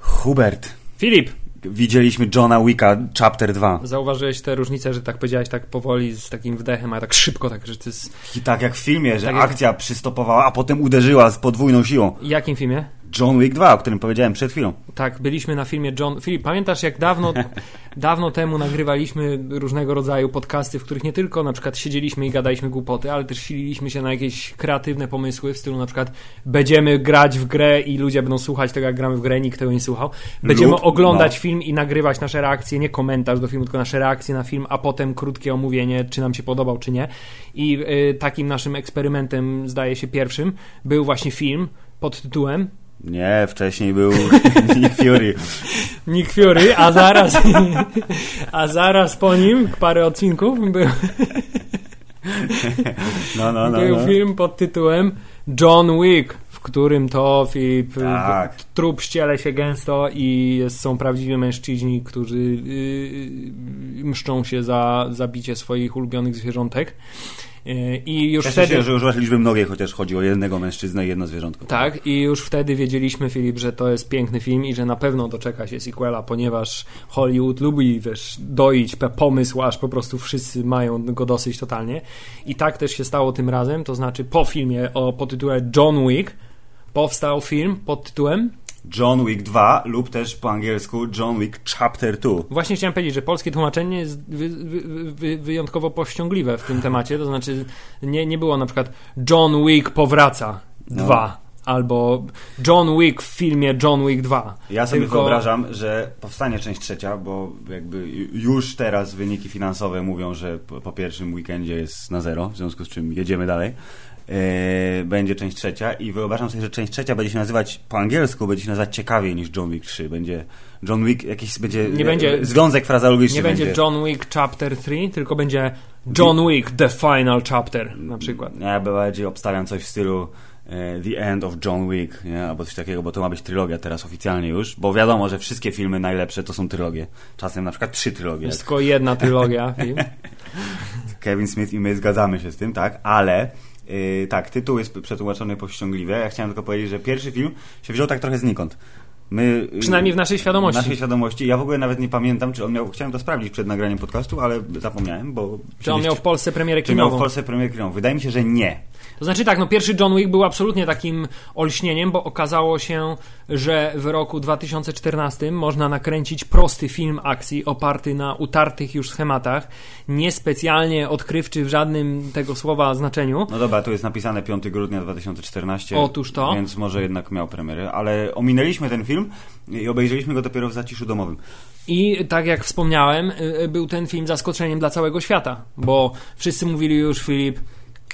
Hubert, Filip, widzieliśmy Johna Wicka, chapter 2. zauważyłeś tę różnicę, że tak powiedziałeś tak powoli, z takim wdechem, a tak szybko, tak, że to jest... I tak jak w filmie, że Tak jak- akcja przystopowała, a potem uderzyła z podwójną siłą. W jakim filmie? John Wick 2, o którym powiedziałem przed chwilą. Tak, byliśmy na filmie John... Filip, pamiętasz jak dawno, dawno temu nagrywaliśmy różnego rodzaju podcasty, w których nie tylko na przykład siedzieliśmy i gadaliśmy głupoty, ale też sililiśmy się na jakieś kreatywne pomysły w stylu na przykład będziemy grać w grę i ludzie będą słuchać tego jak gramy w grę, nikt tego nie słuchał. Będziemy Lub- oglądać no. film i nagrywać nasze reakcje, nie komentarz do filmu, tylko nasze reakcje na film, a potem krótkie omówienie, czy nam się podobał, czy nie. I y, takim naszym eksperymentem, zdaje się pierwszym, był właśnie film pod tytułem Nie, wcześniej był Nick Fury. Nick Fury, a zaraz, a zaraz po nim, parę odcinków, był, No, no, no. był no. film pod tytułem John Wick, w którym to Filip, Tak. trup ściele się gęsto i jest, są prawdziwi mężczyźni, którzy yy, mszczą się za zabicie swoich ulubionych zwierzątek. I już Cieszę wtedy... się, że używasz liczby mnogiej, chociaż chodzi o jednego mężczyznę i jedno zwierzątko. Tak, i już wtedy wiedzieliśmy, Filip, że to jest piękny film i że na pewno doczeka się sequela, ponieważ Hollywood lubi, wiesz, doić pomysł, aż po prostu wszyscy mają go dosyć totalnie. I tak też się stało tym razem, to znaczy po filmie o pod tytułem John Wick powstał film pod tytułem John Wick 2 lub też po angielsku John Wick Chapter 2. Właśnie chciałem powiedzieć, że polskie tłumaczenie jest wy, wy, wy, wyjątkowo powściągliwe w tym temacie, to znaczy nie, nie było na przykład John Wick powraca No. 2 albo John Wick w filmie John Wick 2. Ja sobie Tylko- wyobrażam, że powstanie część trzecia, bo jakby już teraz wyniki finansowe mówią, że po, po pierwszym weekendzie jest na zero, w związku z czym jedziemy dalej. Eee, będzie część trzecia i wyobrażam sobie, że część trzecia będzie się nazywać po angielsku, będzie się nazywać ciekawiej niż John Wick 3. Będzie John Wick jakiś będzie, Nie będzie- związek frazeologiczny Nie będzie John Wick Chapter 3, tylko będzie John Wick The Final Chapter na przykład. Ja bardziej obstawiam coś w stylu e, The End of John Wick, nie? albo coś takiego, bo to ma być trylogia teraz oficjalnie już, bo wiadomo, że wszystkie filmy najlepsze to są trylogie. Czasem na przykład trzy trylogie. Jest tylko jedna trylogia. Kevin Smith i my zgadzamy się z tym, tak, ale yy, tak, tytuł jest przetłumaczony powściągliwie. Ja chciałem tylko powiedzieć, że pierwszy film się wziął tak trochę znikąd. My, yy, Przynajmniej w naszej w świadomości. naszej świadomości. Ja w ogóle nawet nie pamiętam, czy on miał, chciałem to sprawdzić przed nagraniem podcastu, ale zapomniałem, bo... Czy on miał w Polsce premierę czy miał w kinową? Polsce premierę kinową? Wydaje mi się, że nie. To znaczy tak, no pierwszy John Wick był absolutnie takim olśnieniem, bo okazało się, że w roku 2014 można nakręcić prosty film akcji oparty na utartych już schematach, niespecjalnie odkrywczy w żadnym tego słowa znaczeniu. No dobra, tu jest napisane 5 grudnia 2014. Otóż to. Więc może jednak miał premierę, ale ominęliśmy ten film i obejrzeliśmy go dopiero w zaciszu domowym. I tak jak wspomniałem, y, y, był ten film zaskoczeniem dla całego świata, bo wszyscy mówili już, Filip,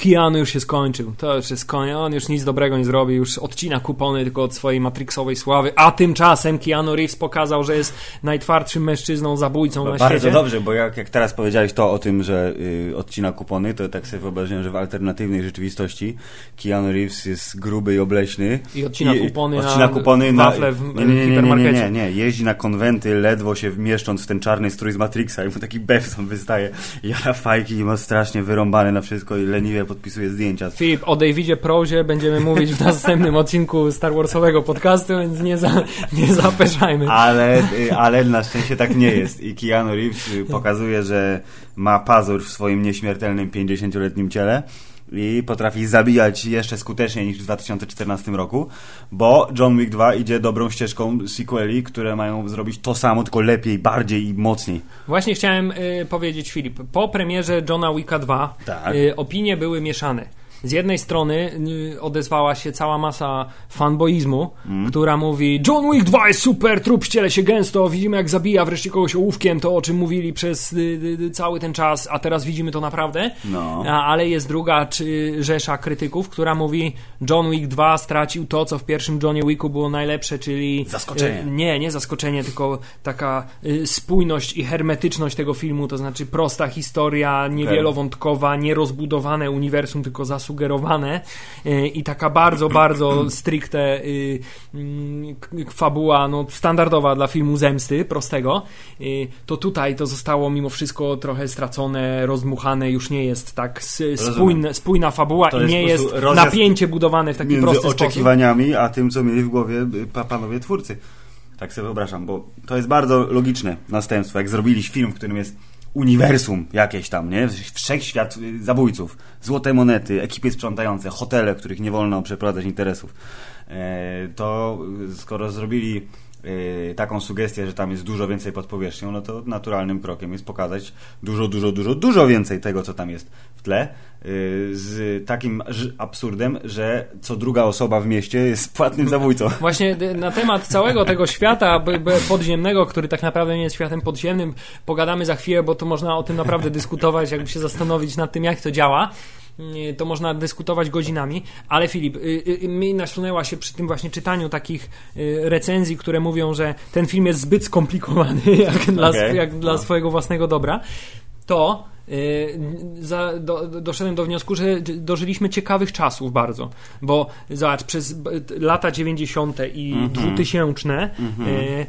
Keanu już się skończył, to już jest koniec, on już nic dobrego nie zrobi, już odcina kupony tylko od swojej matrixowej sławy, a tymczasem Keanu Reeves pokazał, że jest najtwardszym mężczyzną, zabójcą na Bardzo świecie. dobrze, bo jak, jak teraz powiedziałeś to o tym, że y, odcina kupony, to tak sobie wyobraziłem, że w alternatywnej rzeczywistości Keanu Reeves jest gruby i obleśny. I odcina kupony odcina na kupony na wafle w- nie, nie, nie, nie, nie, nie, nie, jeździ na konwenty, ledwo się mieszcząc w ten czarny strój z Matrixa i mu taki bewson wystaje. Jara fajki i ma strasznie wyrąbane na wszystko i leniwie podpisuje zdjęcia. Filip, o Davidzie Prozie będziemy mówić w następnym odcinku Star Warsowego podcastu, więc nie, za, nie zapeszajmy. Ale, ale na szczęście tak nie jest. I Keanu Reeves pokazuje, że ma pazur w swoim nieśmiertelnym 50-letnim ciele i potrafi zabijać jeszcze skuteczniej niż w 2014 roku, bo John Wick 2 idzie dobrą ścieżką sequeli, które mają zrobić to samo, tylko lepiej, bardziej i mocniej. Właśnie chciałem y, powiedzieć, Filip, po premierze Johna Wicka 2 Tak. y, opinie były mieszane. Z jednej strony odezwała się cała masa fanboizmu, Mm. która mówi John Wick 2 jest super, trup ściele się gęsto, widzimy jak zabija wreszcie kogoś ołówkiem, to o czym mówili przez y, y, y, cały ten czas, a teraz widzimy to naprawdę. No. A, ale jest druga czy, rzesza krytyków, która mówi John Wick 2 stracił to, co w pierwszym Johnie Wicku było najlepsze, czyli... Zaskoczenie. y, nie, nie zaskoczenie, tylko taka spójność i hermetyczność tego filmu, to znaczy prosta historia, niewielowątkowa, nierozbudowane uniwersum, tylko zasługujące zasugerowane y, i taka bardzo, bardzo stricte y, y, fabuła no, standardowa dla filmu zemsty, prostego, y, to tutaj to zostało mimo wszystko trochę stracone, rozdmuchane, już nie jest tak s- spójne, spójna fabuła To i jest nie jest rozjazd napięcie budowane w taki prosty sposób. oczekiwaniami, a tym, co mieli w głowie y, pa- panowie twórcy. Tak sobie wyobrażam, bo to jest bardzo logiczne następstwo. Jak zrobili film, w którym jest uniwersum jakieś tam, nie? Wszechświat y, zabójców, złote monety, ekipy sprzątające, hotele, których nie wolno przeprowadzać interesów. E, To y, skoro zrobili taką sugestię, że tam jest dużo więcej pod powierzchnią, no to naturalnym krokiem jest pokazać dużo, dużo, dużo, dużo więcej tego, co tam jest w tle, y, z takim absurdem, że co druga osoba w mieście jest płatnym zabójcą. Właśnie d- na temat całego tego świata podziemnego, który tak naprawdę nie jest światem podziemnym, pogadamy za chwilę, bo to można o tym naprawdę dyskutować, jakby się zastanowić nad tym, jak to działa. Y, To można dyskutować godzinami, ale Filip, y, y, mi nasunęła się przy tym właśnie czytaniu takich recenzji, które mówią, że ten film jest zbyt skomplikowany jak, dla, sw- jak dla No. swojego własnego dobra, to za, do, doszedłem do wniosku, że dożyliśmy ciekawych czasów bardzo, bo zobacz, przez lata 90. i Mhm. 2000 y,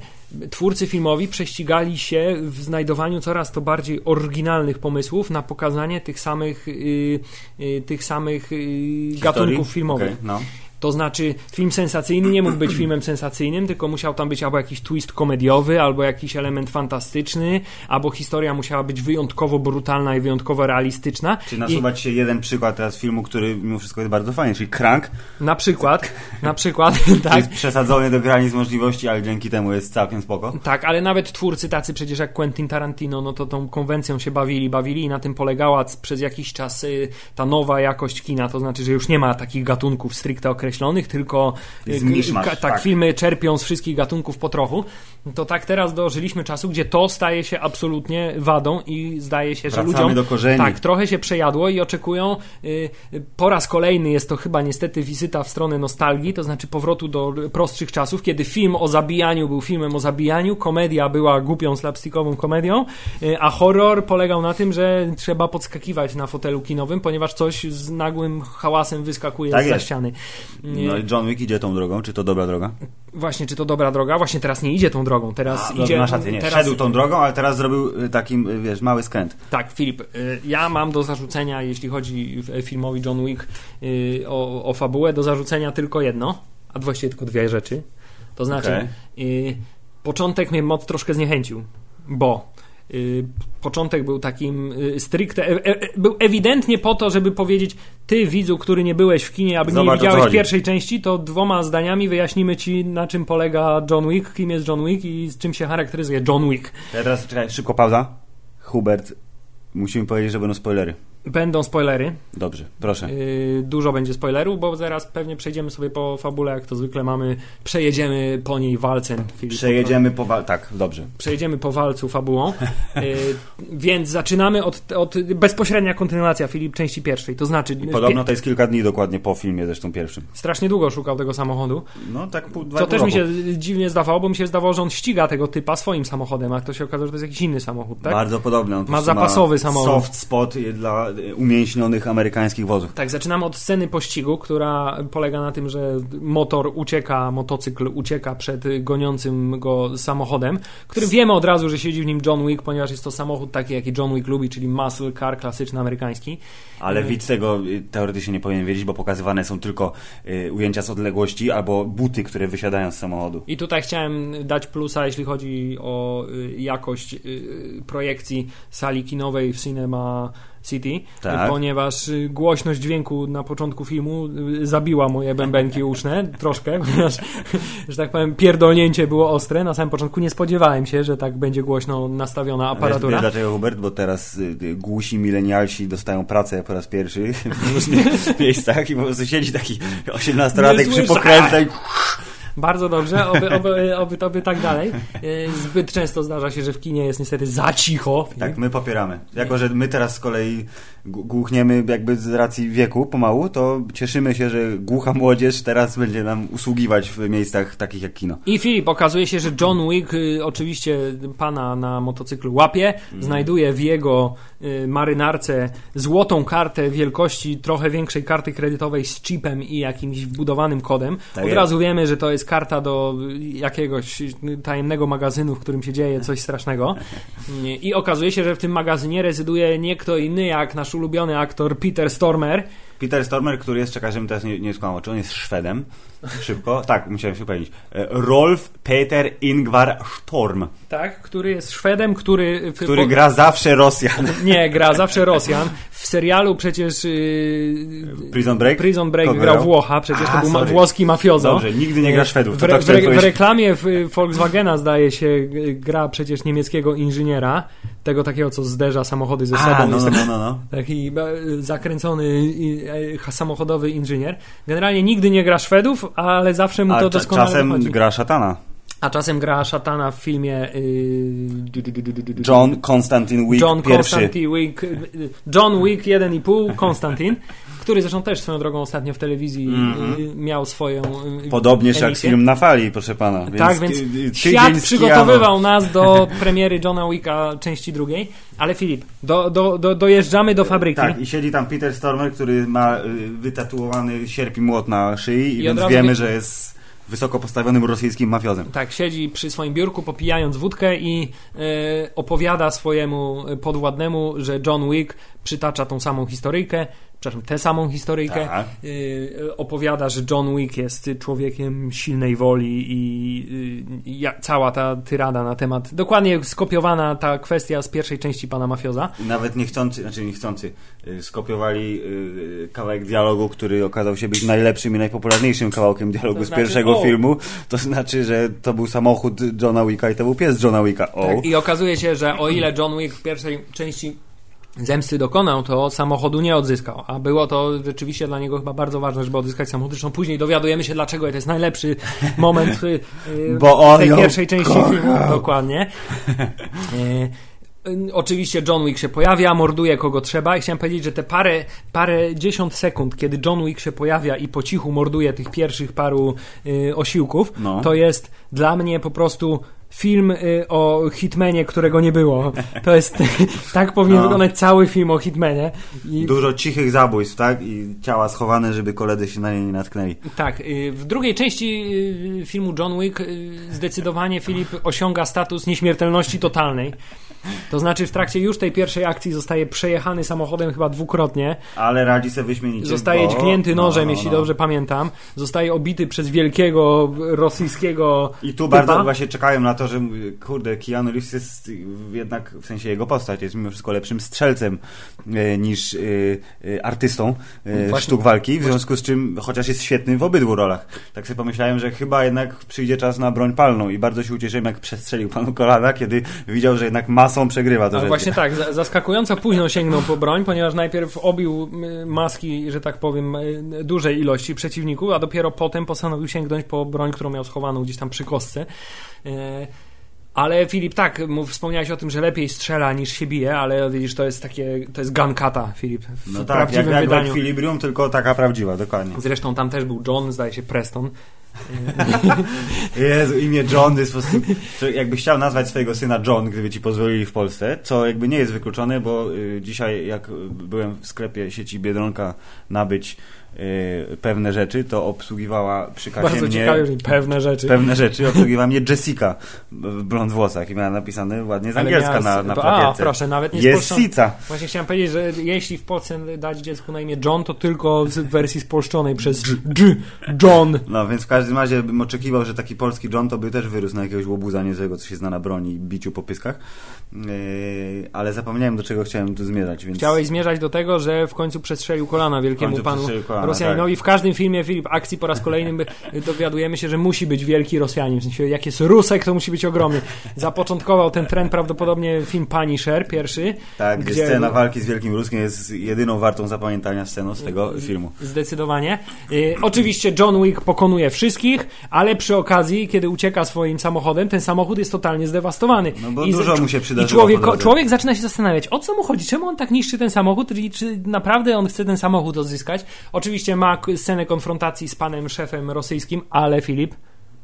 twórcy filmowi prześcigali się w znajdowaniu coraz to bardziej oryginalnych pomysłów na pokazanie tych samych, y, y, tych samych y, gatunków filmowych. Okej, no. To znaczy, film sensacyjny nie mógł być filmem sensacyjnym, tylko musiał tam być albo jakiś twist komediowy, albo jakiś element fantastyczny, albo historia musiała być wyjątkowo brutalna i wyjątkowo realistyczna. Czy nasuwać się jeden przykład teraz filmu, który mimo wszystko jest bardzo fajny, czyli Crank, I na przykład, na przykład, tak. jest przesadzony do granic możliwości, ale dzięki temu jest całkiem spoko. Tak, ale nawet twórcy tacy przecież jak Quentin Tarantino, no to tą konwencją się bawili, bawili i na tym polegała przez jakiś czas y, ta nowa jakość kina, to znaczy, że już nie ma takich gatunków stricte określonych, tylko k- miszmasz, ka- tak, tak. filmy czerpią z wszystkich gatunków po trochu. To tak teraz dożyliśmy czasu, gdzie to staje się absolutnie wadą i zdaje się, że Wracamy ludziom do korzeni. tak, trochę się przejadło i oczekują y, po raz kolejny jest to chyba niestety wizyta w stronę nostalgii, to znaczy powrotu do prostszych czasów, kiedy film o zabijaniu był filmem o zabijaniu, komedia była głupią slapstickową komedią, y, a horror polegał na tym, że trzeba podskakiwać na fotelu kinowym, ponieważ coś z nagłym hałasem wyskakuje Tak z za ściany. Y, No i John Wick idzie tą drogą, czy to dobra droga? Właśnie, czy to dobra droga? Właśnie teraz nie idzie tą drogą, teraz A, idzie... masz rację, nie. teraz, Szedł tą drogą, ale teraz zrobił y, takim, y, wiesz, mały skręt. Tak, Filip, y, ja mam do zarzucenia, jeśli chodzi w- filmowi John Wick o, o fabułę, do zarzucenia tylko jedno, a właściwie tylko dwie rzeczy. To znaczy, Okej. y, początek mnie moc troszkę zniechęcił, bo początek był takim y, stricte, e, e, był ewidentnie po to, żeby powiedzieć, ty widzu, który nie byłeś w kinie, aby Zobacz, nie widziałeś pierwszej części, to dwoma zdaniami wyjaśnimy ci, na czym polega John Wick, kim jest John Wick i z czym się charakteryzuje John Wick. Ja teraz, czekaj, szybko pauza. Hubert, musimy powiedzieć, że będą spoilery. Będą spoilery, Dobrze, proszę. Yy, dużo będzie spoilerów, bo zaraz pewnie przejdziemy sobie po fabule, jak to zwykle mamy. Przejedziemy po niej walcem. Filip. Przejedziemy po... wa- Tak, dobrze. Przejedziemy po walcu fabułą. Yy, więc zaczynamy od, od bezpośrednia kontynuacja Filip części pierwszej. To znaczy, I podobno to jest kilka dni dokładnie po filmie zresztą pierwszym. strasznie długo szukał tego samochodu. No tak pół, dwa To też mi roku. się dziwnie zdawało, bo mi się zdawało, że on ściga tego typa swoim samochodem, a to się okazało, że to jest jakiś inny samochód, tak? Bardzo podobny. On Ma zapasowy samochód. Soft spot y, dla y, umięśnionych amerykańskich wozów. Tak, zaczynamy od sceny pościgu, która polega na tym, że motor ucieka, motocykl ucieka przed goniącym go samochodem, który wiemy od razu, że siedzi w nim John Wick, ponieważ jest to samochód taki, jaki John Wick lubi, czyli muscle car klasyczny amerykański. Ale Mhm. widz tego y, teoretycznie nie powinien wiedzieć, bo pokazywane są tylko y, ujęcia z odległości albo buty, które wysiadają z samochodu. I tutaj chciałem dać plusa, jeśli chodzi o y, jakość projekcji sali kinowej w Cinema City, Tak. ponieważ y, głośność dźwięku na początku filmu y, zabiła moje bębenki uszne troszkę, ponieważ, że tak powiem, pierdolnięcie było ostre. Na samym początku nie spodziewałem się, że tak będzie głośno nastawiona aparatura. wiesz dlaczego, Hubert? Bo teraz y, głusi milenialsi dostają pracę po raz pierwszy w różnych miejscach i po prostu siedzi taki 18-latek Nie przy pokrętle i Bardzo dobrze, oby, oby, oby to by tak dalej. E, zbyt często zdarza się, że w kinie jest niestety za cicho. Tak, my popieramy. Jako, że my teraz z kolei głuchniemy jakby z racji wieku pomału, to cieszymy się, że głucha młodzież teraz będzie nam usługiwać w miejscach takich jak kino. I Filip, okazuje się, że John Wick y, oczywiście pana na motocyklu łapie, mm. znajduje w jego y, marynarce złotą kartę wielkości trochę większej karty kredytowej z chipem i jakimś wbudowanym kodem. Tak Od jest. razu wiemy, że to jest karta do jakiegoś tajemnego magazynu, w którym się dzieje coś strasznego. I okazuje się, że w tym magazynie rezyduje nie kto inny jak nasz ulubiony aktor Peter Stormer. Peter Stormer, który jest, czekaj, żebym teraz nie, nie skłamał, czy on jest Szwedem? Szybko. Tak, musiałem się upewnić. E, Rolf Peter Ingvar Storm. Tak, który jest Szwedem, który... Który po... gra zawsze Rosjan. Nie, gra zawsze Rosjan. W serialu przecież... Yy... Prison Break? Prison Break Kogo grał Włocha, przecież A, to był sorry. włoski mafiozo. Dobrze, nigdy nie gra Szwedów. W, re, w, w, reklamie Volkswagena zdaje się gra przecież niemieckiego inżyniera, tego takiego, co zderza samochody ze sobą. A, no, no, no, no, no. Taki zakręcony e, samochodowy inżynier. Generalnie nigdy nie gra Szwedów, ale zawsze mu to doskonale czasem wychodzi. gra szatana. A czasem gra szatana w filmie yy, John Constantine Wick John pierwszy. Constantine Wick, John Wick 1,5 Konstantin, który zresztą też swoją drogą ostatnio w telewizji mm -hmm. miał swoją y, Podobnież jak film na fali, proszę pana. Więc tak, więc świat przygotowywał nas do premiery Johna Wicka części drugiej. Ale Filip, do, do, do, dojeżdżamy do fabryki. Tak, i siedzi tam Peter Stormer, który ma y, wytatuowany sierp i młot na szyi, I więc wiemy, wie... że jest wysoko postawionym rosyjskim mafiozem. Tak, siedzi przy swoim biurku, popijając wódkę i y, opowiada swojemu podwładnemu, że John Wick przytacza tą samą historyjkę, przepraszam, tę samą historyjkę. Tak. Y, opowiada, że John Wick jest człowiekiem silnej woli i y, cała ta tyrada na temat, dokładnie skopiowana ta kwestia z pierwszej części Pana Mafioza. Nawet niechcący, znaczy niechcący, y, skopiowali kawałek dialogu, który okazał się być najlepszym i najpopularniejszym kawałkiem dialogu to znaczy, z pierwszego o. filmu. To znaczy, że to był samochód Johna Wicka i to był pies Johna Wicka. O. Tak, I okazuje się, że o ile John Wick w pierwszej części zemsty dokonał, to samochodu nie odzyskał. A było to rzeczywiście dla niego chyba bardzo ważne, żeby odzyskać samochód. Zresztą później dowiadujemy się, dlaczego to jest najlepszy moment w, Bo on tej pierwszej części kocha. filmu. Dokładnie. E, oczywiście John Wick się pojawia, morduje kogo trzeba i chciałem powiedzieć, że te parę, parę dziesiąt sekund, kiedy John Wick się pojawia i po cichu morduje tych pierwszych paru y, osiłków, no. to jest dla mnie po prostu film y, o Hitmanie, którego nie było. To jest tak powinien no. wyglądać cały film o Hitmanie. I... Dużo cichych zabójstw, tak? I ciała schowane, żeby koledzy się na nie nie natknęli. Tak. Y, w drugiej części y, filmu John Wick zdecydowanie Filip osiąga status nieśmiertelności totalnej. To znaczy w trakcie już tej pierwszej akcji zostaje przejechany samochodem chyba dwukrotnie. Ale radzi sobie wyśmienicie. Zostaje bo... dźgnięty no, nożem, no, no, jeśli dobrze pamiętam. Zostaje obity przez wielkiego rosyjskiego I tu typa. bardzo właśnie czekają na to, że kurde, Keanu Reeves jest jednak, w sensie jego postać jest mimo wszystko lepszym strzelcem e, niż e, e, artystą e, sztuk walki, w związku z czym chociaż jest świetny w obydwu rolach. Tak sobie pomyślałem, że chyba jednak przyjdzie czas na broń palną i bardzo się ucieszyłem, jak przestrzelił panu kolana, kiedy widział, że jednak masą przegrywa to Właśnie tak, zaskakująco późno sięgnął po broń, ponieważ najpierw obił maski, że tak powiem, dużej ilości przeciwników, a dopiero potem postanowił sięgnąć po broń, którą miał schowaną gdzieś tam przy kostce. Ale Filip, tak, wspomniałeś o tym, że lepiej strzela niż się bije, ale widzisz, to jest takie, to jest gankata, Filip. W no tak, jak, jak wydaniu. Filibrium, tylko taka prawdziwa, dokładnie. Zresztą tam też był John, zdaje się Preston. Jezu, imię John jest po prostu... Jakbyś chciał nazwać swojego syna John, gdyby ci pozwolili w Polsce, co jakby nie jest wykluczone, bo y, dzisiaj jak byłem w sklepie sieci Biedronka nabyć Y, pewne rzeczy, to obsługiwała przy kasie Bardzo mnie... ciekawe, pewne rzeczy. Pewne rzeczy obsługiwała mnie Jessica w blond włosach i miała napisane ładnie z angielska na, na plakietce. A, proszę, nawet nie Jest Sica. Właśnie chciałem powiedzieć, że jeśli w Polsce dać dziecku na imię John, to tylko w wersji spolszczonej przez G, John. No, więc w każdym razie bym oczekiwał, że taki polski John to by też wyrósł na jakiegoś łobuza niezłego, co się zna na broni i biciu po pyskach. Yy, ale zapomniałem, do czego chciałem tu zmierzać. Więc... Chciałeś zmierzać do tego, że w końcu przestrzelił kolana wielkiemu panu Rosjaninowi. Tak. W każdym filmie Filip akcji po raz kolejny dowiadujemy się, że musi być wielki Rosjanin. W sensie, jak jest Rusek, to musi być ogromny. Zapoczątkował ten trend prawdopodobnie film Punisher pierwszy. Tak, gdzie scena walki z wielkim Ruskiem jest jedyną wartą zapamiętania sceną z tego filmu. Zdecydowanie. Yy, oczywiście John Wick pokonuje wszystkich ale przy okazji, kiedy ucieka swoim samochodem, ten samochód jest totalnie zdewastowany. No bo I, dużo z- mu się I przydarzyło człowiek, po drodze. człowiek zaczyna się zastanawiać, o co mu chodzi, czemu on tak niszczy ten samochód, i czy naprawdę on chce ten samochód odzyskać. Oczywiście ma k- scenę konfrontacji z panem szefem rosyjskim, ale Filip,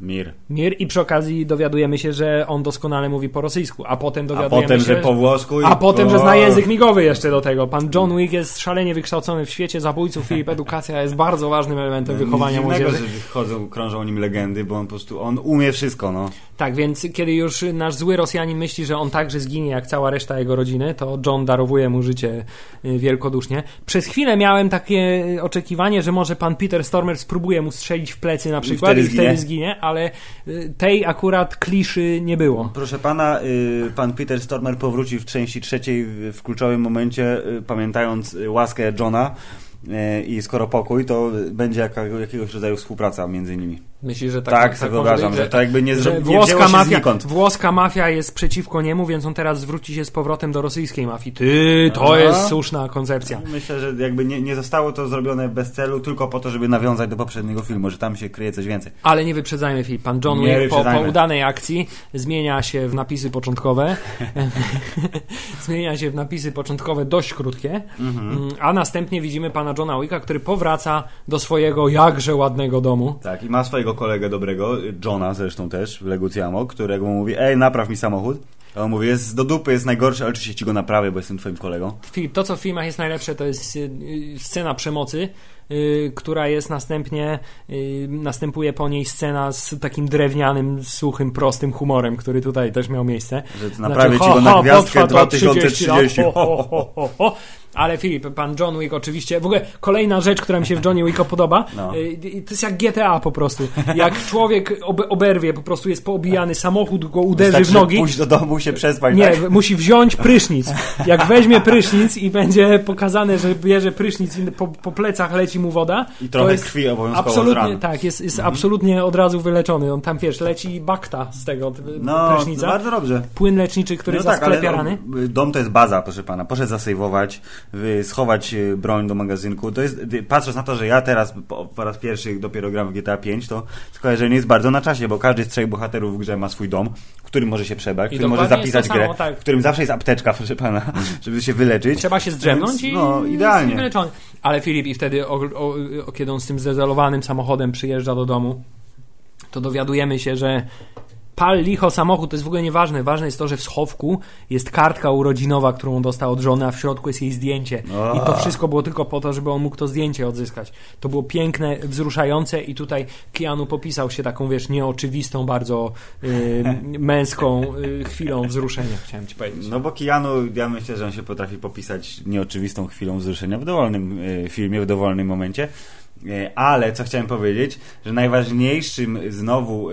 Mir. Mir i przy okazji dowiadujemy się, że on doskonale mówi po rosyjsku, a potem A dowiadujemy potem, się, że po włosku i a potem, że zna język migowy jeszcze do tego. Pan John Wick jest szalenie wykształcony w świecie zabójców. Filip, edukacja jest bardzo ważnym elementem wychowania Nic młodzieży. że chodzą, krążą o nim legendy, bo on po prostu, on umie wszystko, no. Tak, więc kiedy już nasz zły Rosjanin myśli, że on także zginie jak cała reszta jego rodziny, to John darowuje mu życie y, wielkodusznie. Przez chwilę miałem takie oczekiwanie, że może pan Peter Stormer spróbuje mu strzelić w plecy na przykład wtedy i wtedy zginie. Ale y, tej akurat kliszy nie było. Proszę pana, y, pan Peter Stormer powróci w części trzeciej w, kluczowym momencie, y, pamiętając łaskę Johna i skoro pokój, to będzie jakiegoś rodzaju współpraca między nimi. Myślisz, że tak, Tak, sobie wyobrażam, że to jakby nie, że włoska mafia, włoska mafia jest przeciwko niemu, więc on teraz zwróci się z powrotem do rosyjskiej mafii. Ty, to A? jest słuszna koncepcja. Myślę, że jakby nie, nie zostało to zrobione bez celu, tylko po to, żeby nawiązać do poprzedniego filmu, że tam się kryje coś więcej. Ale nie wyprzedzajmy Filip. Pan John Wick po, po udanej akcji zmienia się w napisy początkowe. zmienia się w napisy początkowe dość krótkie. Mhm. A następnie widzimy pana Johna Wicka, który powraca do swojego jakże ładnego domu. Tak, i ma swojego kolegę dobrego, Johna zresztą też, w Legucjamo, którego mówi, ej, napraw mi samochód. A on mówi, jest do dupy, jest najgorszy, ale oczywiście ci go naprawię, bo jestem twoim kolegą. Filip, to co w filmach jest najlepsze, to jest y, y, scena przemocy, y, która jest następnie, y, następuje po niej scena z takim drewnianym, suchym, prostym humorem, który tutaj też miał miejsce. Że naprawię ci ho, go na ho, gwiazdkę potrwa to 30 lat, 2030. ho, ho, ho, ho, ho. Ale Filip, pan John Wick oczywiście, w ogóle kolejna rzecz, która mi się w Johnny Wicku podoba, No. y, to jest jak GTA po prostu. Jak człowiek ob oberwie, po prostu jest poobijany, samochód go uderzy Wystarczy w nogi, pójść do domu, się przespać, nie, tak? musi wziąć prysznic. Jak weźmie prysznic i będzie pokazane, że bierze prysznic i po, po plecach leci mu woda, I trochę jest krwi obowiązkowo absolutnie, tak, jest, jest absolutnie od razu wyleczony. On tam, wiesz, leci bakta z tego No, prysznica. bardzo dobrze. Płyn leczniczy, który no tak, zasklepia ale rany. no, dom to jest baza, proszę pana. Poszedł zasejwować, schować e, broń do magazynku. To jest, ty- patrząc na to, że ja teraz po, po raz pierwszy dopiero gram w GTA 5, to skojarzenie jest bardzo na czasie, bo każdy z trzech bohaterów w grze ma swój dom, w którym może się przebrać, w którym może zapisać grę, samo, tak. w którym zawsze jest apteczka, proszę pana, żeby się wyleczyć. Trzeba się zdrzemnąć i No, idealnie. wyleczony. Ale Filip i wtedy, o, o, o, kiedy on z tym zdezelowanym samochodem przyjeżdża do domu, to dowiadujemy się, że pal licho samochód, to jest w ogóle nieważne. Ważne jest to, że w schowku jest kartka urodzinowa, którą dostał od żony, a w środku jest jej zdjęcie. I to wszystko było tylko po to, żeby on mógł to zdjęcie odzyskać. To było piękne, wzruszające i tutaj Keanu popisał się taką, wiesz, nieoczywistą, bardzo y, męską y, chwilą wzruszenia, chciałem ci powiedzieć. No bo Keanu, ja myślę, że on się potrafi popisać nieoczywistą chwilą wzruszenia w dowolnym e, filmie, w dowolnym momencie. E, ale co chciałem powiedzieć, że najważniejszym znowu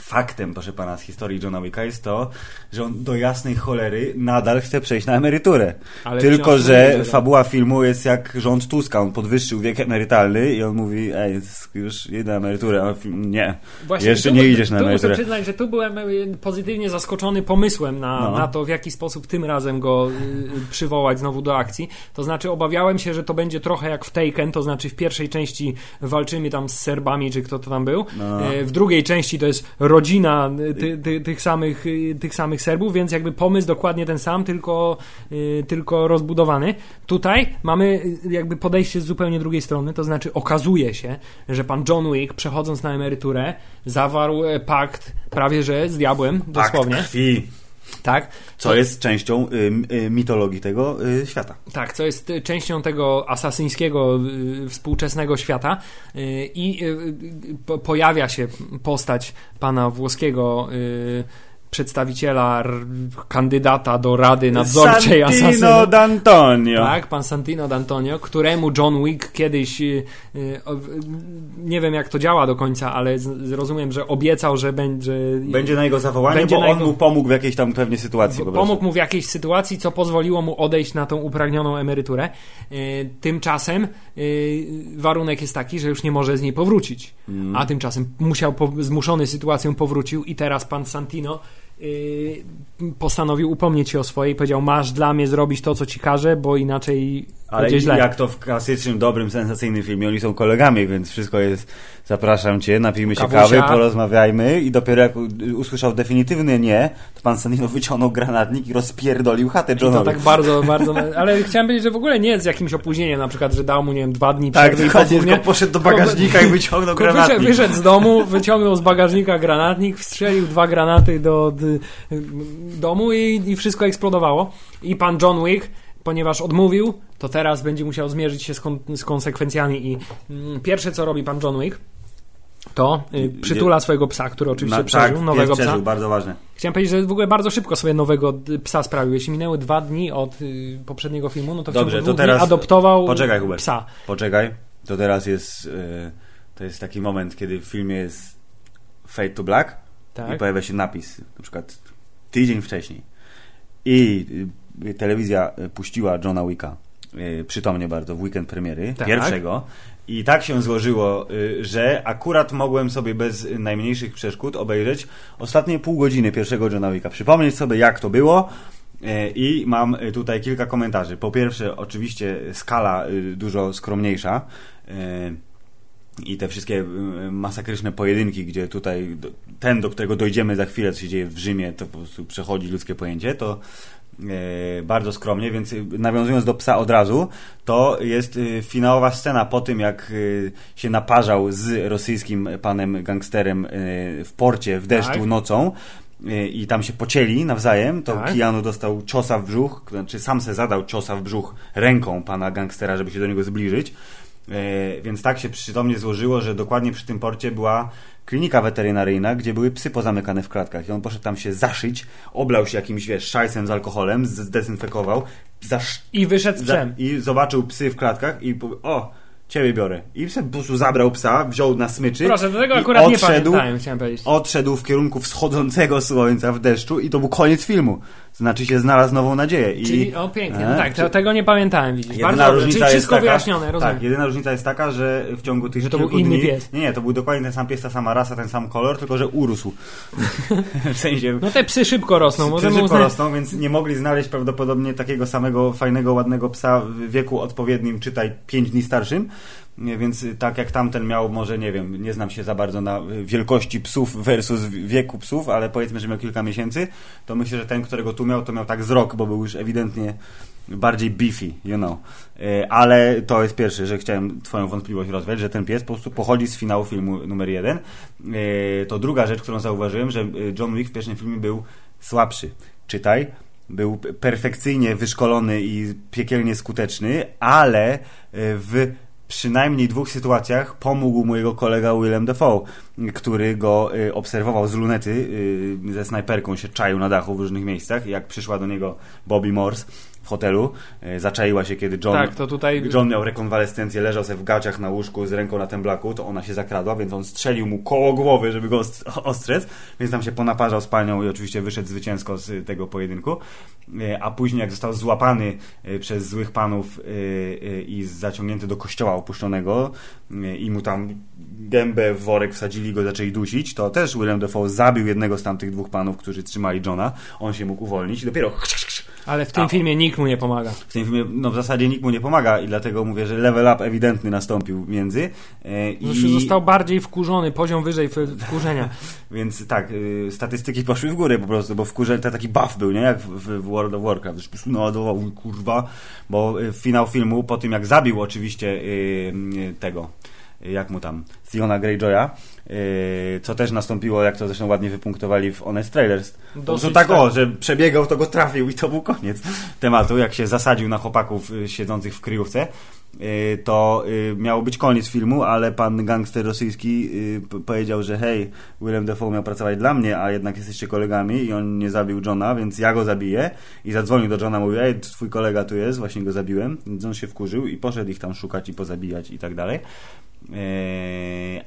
faktem, proszę pana, z historii Johna Wicka jest to, że on do jasnej cholery nadal chce przejść na emeryturę. Ale Tylko, że fabuła filmu jest jak rząd Tuska. On podwyższył wiek emerytalny i on mówi, ej, już idę na emeryturę, a film, nie. Jeszcze tu- nie idziesz na tu muszę emeryturę. przyznać, że tu byłem y, pozytywnie zaskoczony pomysłem na, No. na to, w jaki sposób tym razem go y, przywołać znowu do akcji. To znaczy obawiałem się, że to będzie trochę jak w Taken, to znaczy w pierwszej części walczymy tam z Serbami, czy kto to tam był. No. Y, W drugiej części to jest rodzina y, ty, ty, tych, samych, y, tych samych Serbów, więc jakby pomysł dokładnie ten sam, tylko, y, tylko rozbudowany. Tutaj mamy jakby podejście z zupełnie drugiej strony, to znaczy okazuje się, że pan John Wick przechodząc na emeryturę zawarł e, pakt prawie że z diabłem, dosłownie. Pakt krwi. Tak, Co jest częścią y, y, mitologii tego y, świata. tak, co jest y, częścią tego asasyńskiego y, współczesnego świata y, i po, pojawia się postać pana włoskiego y, przedstawiciela, kandydata do Rady Nadzorczej Santino Asasynów. d'Antonio. Tak, pan Santino D'Antonio, któremu John Wick kiedyś, y, y, nie wiem jak to działa do końca, ale zrozumiem, że obiecał, że będzie... Będzie na jego zawołanie, Będzie bo on jego- mu pomógł w jakiejś tam pewnie sytuacji. Pomógł mu w jakiejś sytuacji, co pozwoliło mu odejść na tą upragnioną emeryturę. Y, Tymczasem warunek jest taki, że już nie może z niej powrócić. Mm. A tymczasem musiał, zmuszony sytuacją powrócił i teraz pan Santino y, postanowił upomnieć się o swoje i powiedział, masz dla mnie zrobić to, co ci każę, bo inaczej Ale jak to w klasycznym, dobrym, sensacyjnym filmie, oni są kolegami, więc wszystko jest, zapraszam cię, napijmy się Kawusia. kawy, porozmawiajmy i dopiero jak usłyszał definitywne nie, to pan Sanino wyciągnął granatnik i rozpierdolił chatę I to Johnowi. tak bardzo, bardzo. Ale chciałem powiedzieć, że w ogóle nie z jakimś opóźnieniem, na przykład, że dał mu, nie wiem, dwa dni tak, dokładnie, tylko poszedł do bagażnika i wyciągnął granatnik. wyszedł z domu, wyciągnął z bagażnika granatnik, wstrzelił dwa granaty do domu i, i wszystko eksplodowało. I pan John Wick, ponieważ odmówił, to teraz będzie musiał zmierzyć się z, kon, z konsekwencjami. I mm, pierwsze, co robi pan John Wick, to y, przytula swojego psa, który oczywiście Na- przeżył, tak, nowego pies psa. przeżył, bardzo ważne. Chciałem powiedzieć, że w ogóle bardzo szybko sobie nowego d- psa sprawił. Jeśli minęły dwa dni od y, poprzedniego filmu, no to Dobrze, to teraz- adoptował Poczekaj, Hubert. psa. Poczekaj, to teraz jest, e, to jest taki moment, kiedy w filmie jest Fade to Black Tak? i pojawia się napis, na przykład tydzień wcześniej. I y, telewizja y, puściła Johna Wicka y, przytomnie bardzo w weekend premiery, Tak. pierwszego. I tak się złożyło, że akurat mogłem sobie bez najmniejszych przeszkód obejrzeć ostatnie pół godziny pierwszego Johna Wicka. Przypomnieć sobie, jak to było. I mam tutaj kilka komentarzy. Po pierwsze, oczywiście skala dużo skromniejsza. I te wszystkie y, masakryczne pojedynki, gdzie tutaj ten, do którego dojdziemy za chwilę, co się dzieje w Rzymie, to po prostu przechodzi ludzkie pojęcie, to e, bardzo skromnie, więc y, nawiązując do psa od razu, to jest y, finałowa scena po tym, jak się naparzał z rosyjskim panem gangsterem y, w porcie w deszczu Tak. nocą y, i tam się pocieli nawzajem, to Tak. Keanu dostał ciosa w brzuch, znaczy sam se zadał ciosa w brzuch ręką pana gangstera, żeby się do niego zbliżyć. E, Więc tak się przytomnie złożyło, że dokładnie przy tym porcie była klinika weterynaryjna, gdzie były psy pozamykane w klatkach. I on poszedł tam się zaszyć, oblał się jakimś, wiesz, szajsem z alkoholem, zdezynfekował, zasz... I wyszedł z za... i zobaczył psy w klatkach i o, ciebie biorę. I po prostu zabrał psa, wziął na smyczy Proszę, do tego akurat nie odszedł, pamiętałem, chciałem powiedzieć. odszedł w kierunku wschodzącego słońca w deszczu i to był koniec filmu. Znaczy się znalazł nową nadzieję. I... Czyli, o pięknie, E, no tak, czy- tego nie pamiętałem, widzisz. Jedyna Bardzo dobrze, różnica czyli jest wszystko taka, wyjaśnione, rozumiem. Tak, jedyna różnica jest taka, że w ciągu tych Że to był inny dni, pies. Nie, nie, to był dokładnie ten sam pies, ta sama rasa, ten sam kolor, tylko że urósł. w sensie No te psy szybko rosną, psy możemy szybko uznać... rosną, więc nie mogli znaleźć prawdopodobnie takiego samego fajnego, ładnego psa w wieku odpowiednim, czytaj 5 dni starszym. Więc tak jak tamten miał, może nie wiem, nie znam się za bardzo na wielkości psów versus wieku psów, ale powiedzmy, że miał kilka miesięcy, to myślę, że ten, którego tu miał, to miał tak z rok, bo był już ewidentnie bardziej beefy, you know. E, Ale to jest pierwsze, że chciałem twoją wątpliwość rozwiać, że ten pies po prostu pochodzi z finału filmu numer jeden. To druga rzecz, którą zauważyłem, że John Wick w pierwszym filmie był słabszy. Czytaj, był perfekcyjnie wyszkolony i piekielnie skuteczny, ale w przynajmniej dwóch sytuacjach pomógł mu jego kolega Willem Dafoe, który go y, obserwował z lunety, y, ze snajperką się czaił na dachu w różnych miejscach. Jak przyszła do niego Bobby Morse hotelu, y, zaczaiła się, kiedy John, Tak, to tutaj... John miał rekonwalescencję, leżał sobie w gaciach na łóżku z ręką na temblaku, to ona się zakradła, więc on strzelił mu koło głowy, żeby go ost- ostrzec, więc tam się ponaparzał z panią i oczywiście wyszedł zwycięsko z tego pojedynku. Y, A później jak został złapany y, przez złych panów i zaciągnięty do kościoła opuszczonego i mu tam gębę w worek wsadzili go, zaczęli dusić, to też Willem Dafoe zabił jednego z tamtych dwóch panów, którzy trzymali Johna. On się mógł uwolnić i dopiero Ale w tym A- filmie nikt mu nie pomaga. w tym filmie no, w zasadzie nikt mu nie pomaga i dlatego mówię, że level up ewidentny nastąpił między. E, i, został bardziej wkurzony, poziom wyżej wkurzenia. Więc tak, y, statystyki poszły w górę po prostu, bo wkurze to taki buff był, nie? Jak w, w World of Warcraft. Już naładował, "Uj, kurwa, bo y, finał filmu, po tym jak zabił oczywiście y, y, tego, jak mu tam, Theona Greyjoya, co też nastąpiło, jak to zresztą ładnie wypunktowali w Honest Trailers. Dosyć tak, tak. o, że przebiegał, to go trafił i to był koniec tematu, jak się zasadził na chłopaków y, siedzących w kryjówce. y, To miało być koniec filmu, ale pan gangster rosyjski powiedział, że hej, Willem Dafoe miał pracować dla mnie, a jednak jesteście kolegami i on nie zabił Johna, więc ja go zabiję. I zadzwonił do Johna, mówił, ej, twój kolega tu jest, właśnie go zabiłem. Więc on się wkurzył i poszedł ich tam szukać i pozabijać i tak dalej.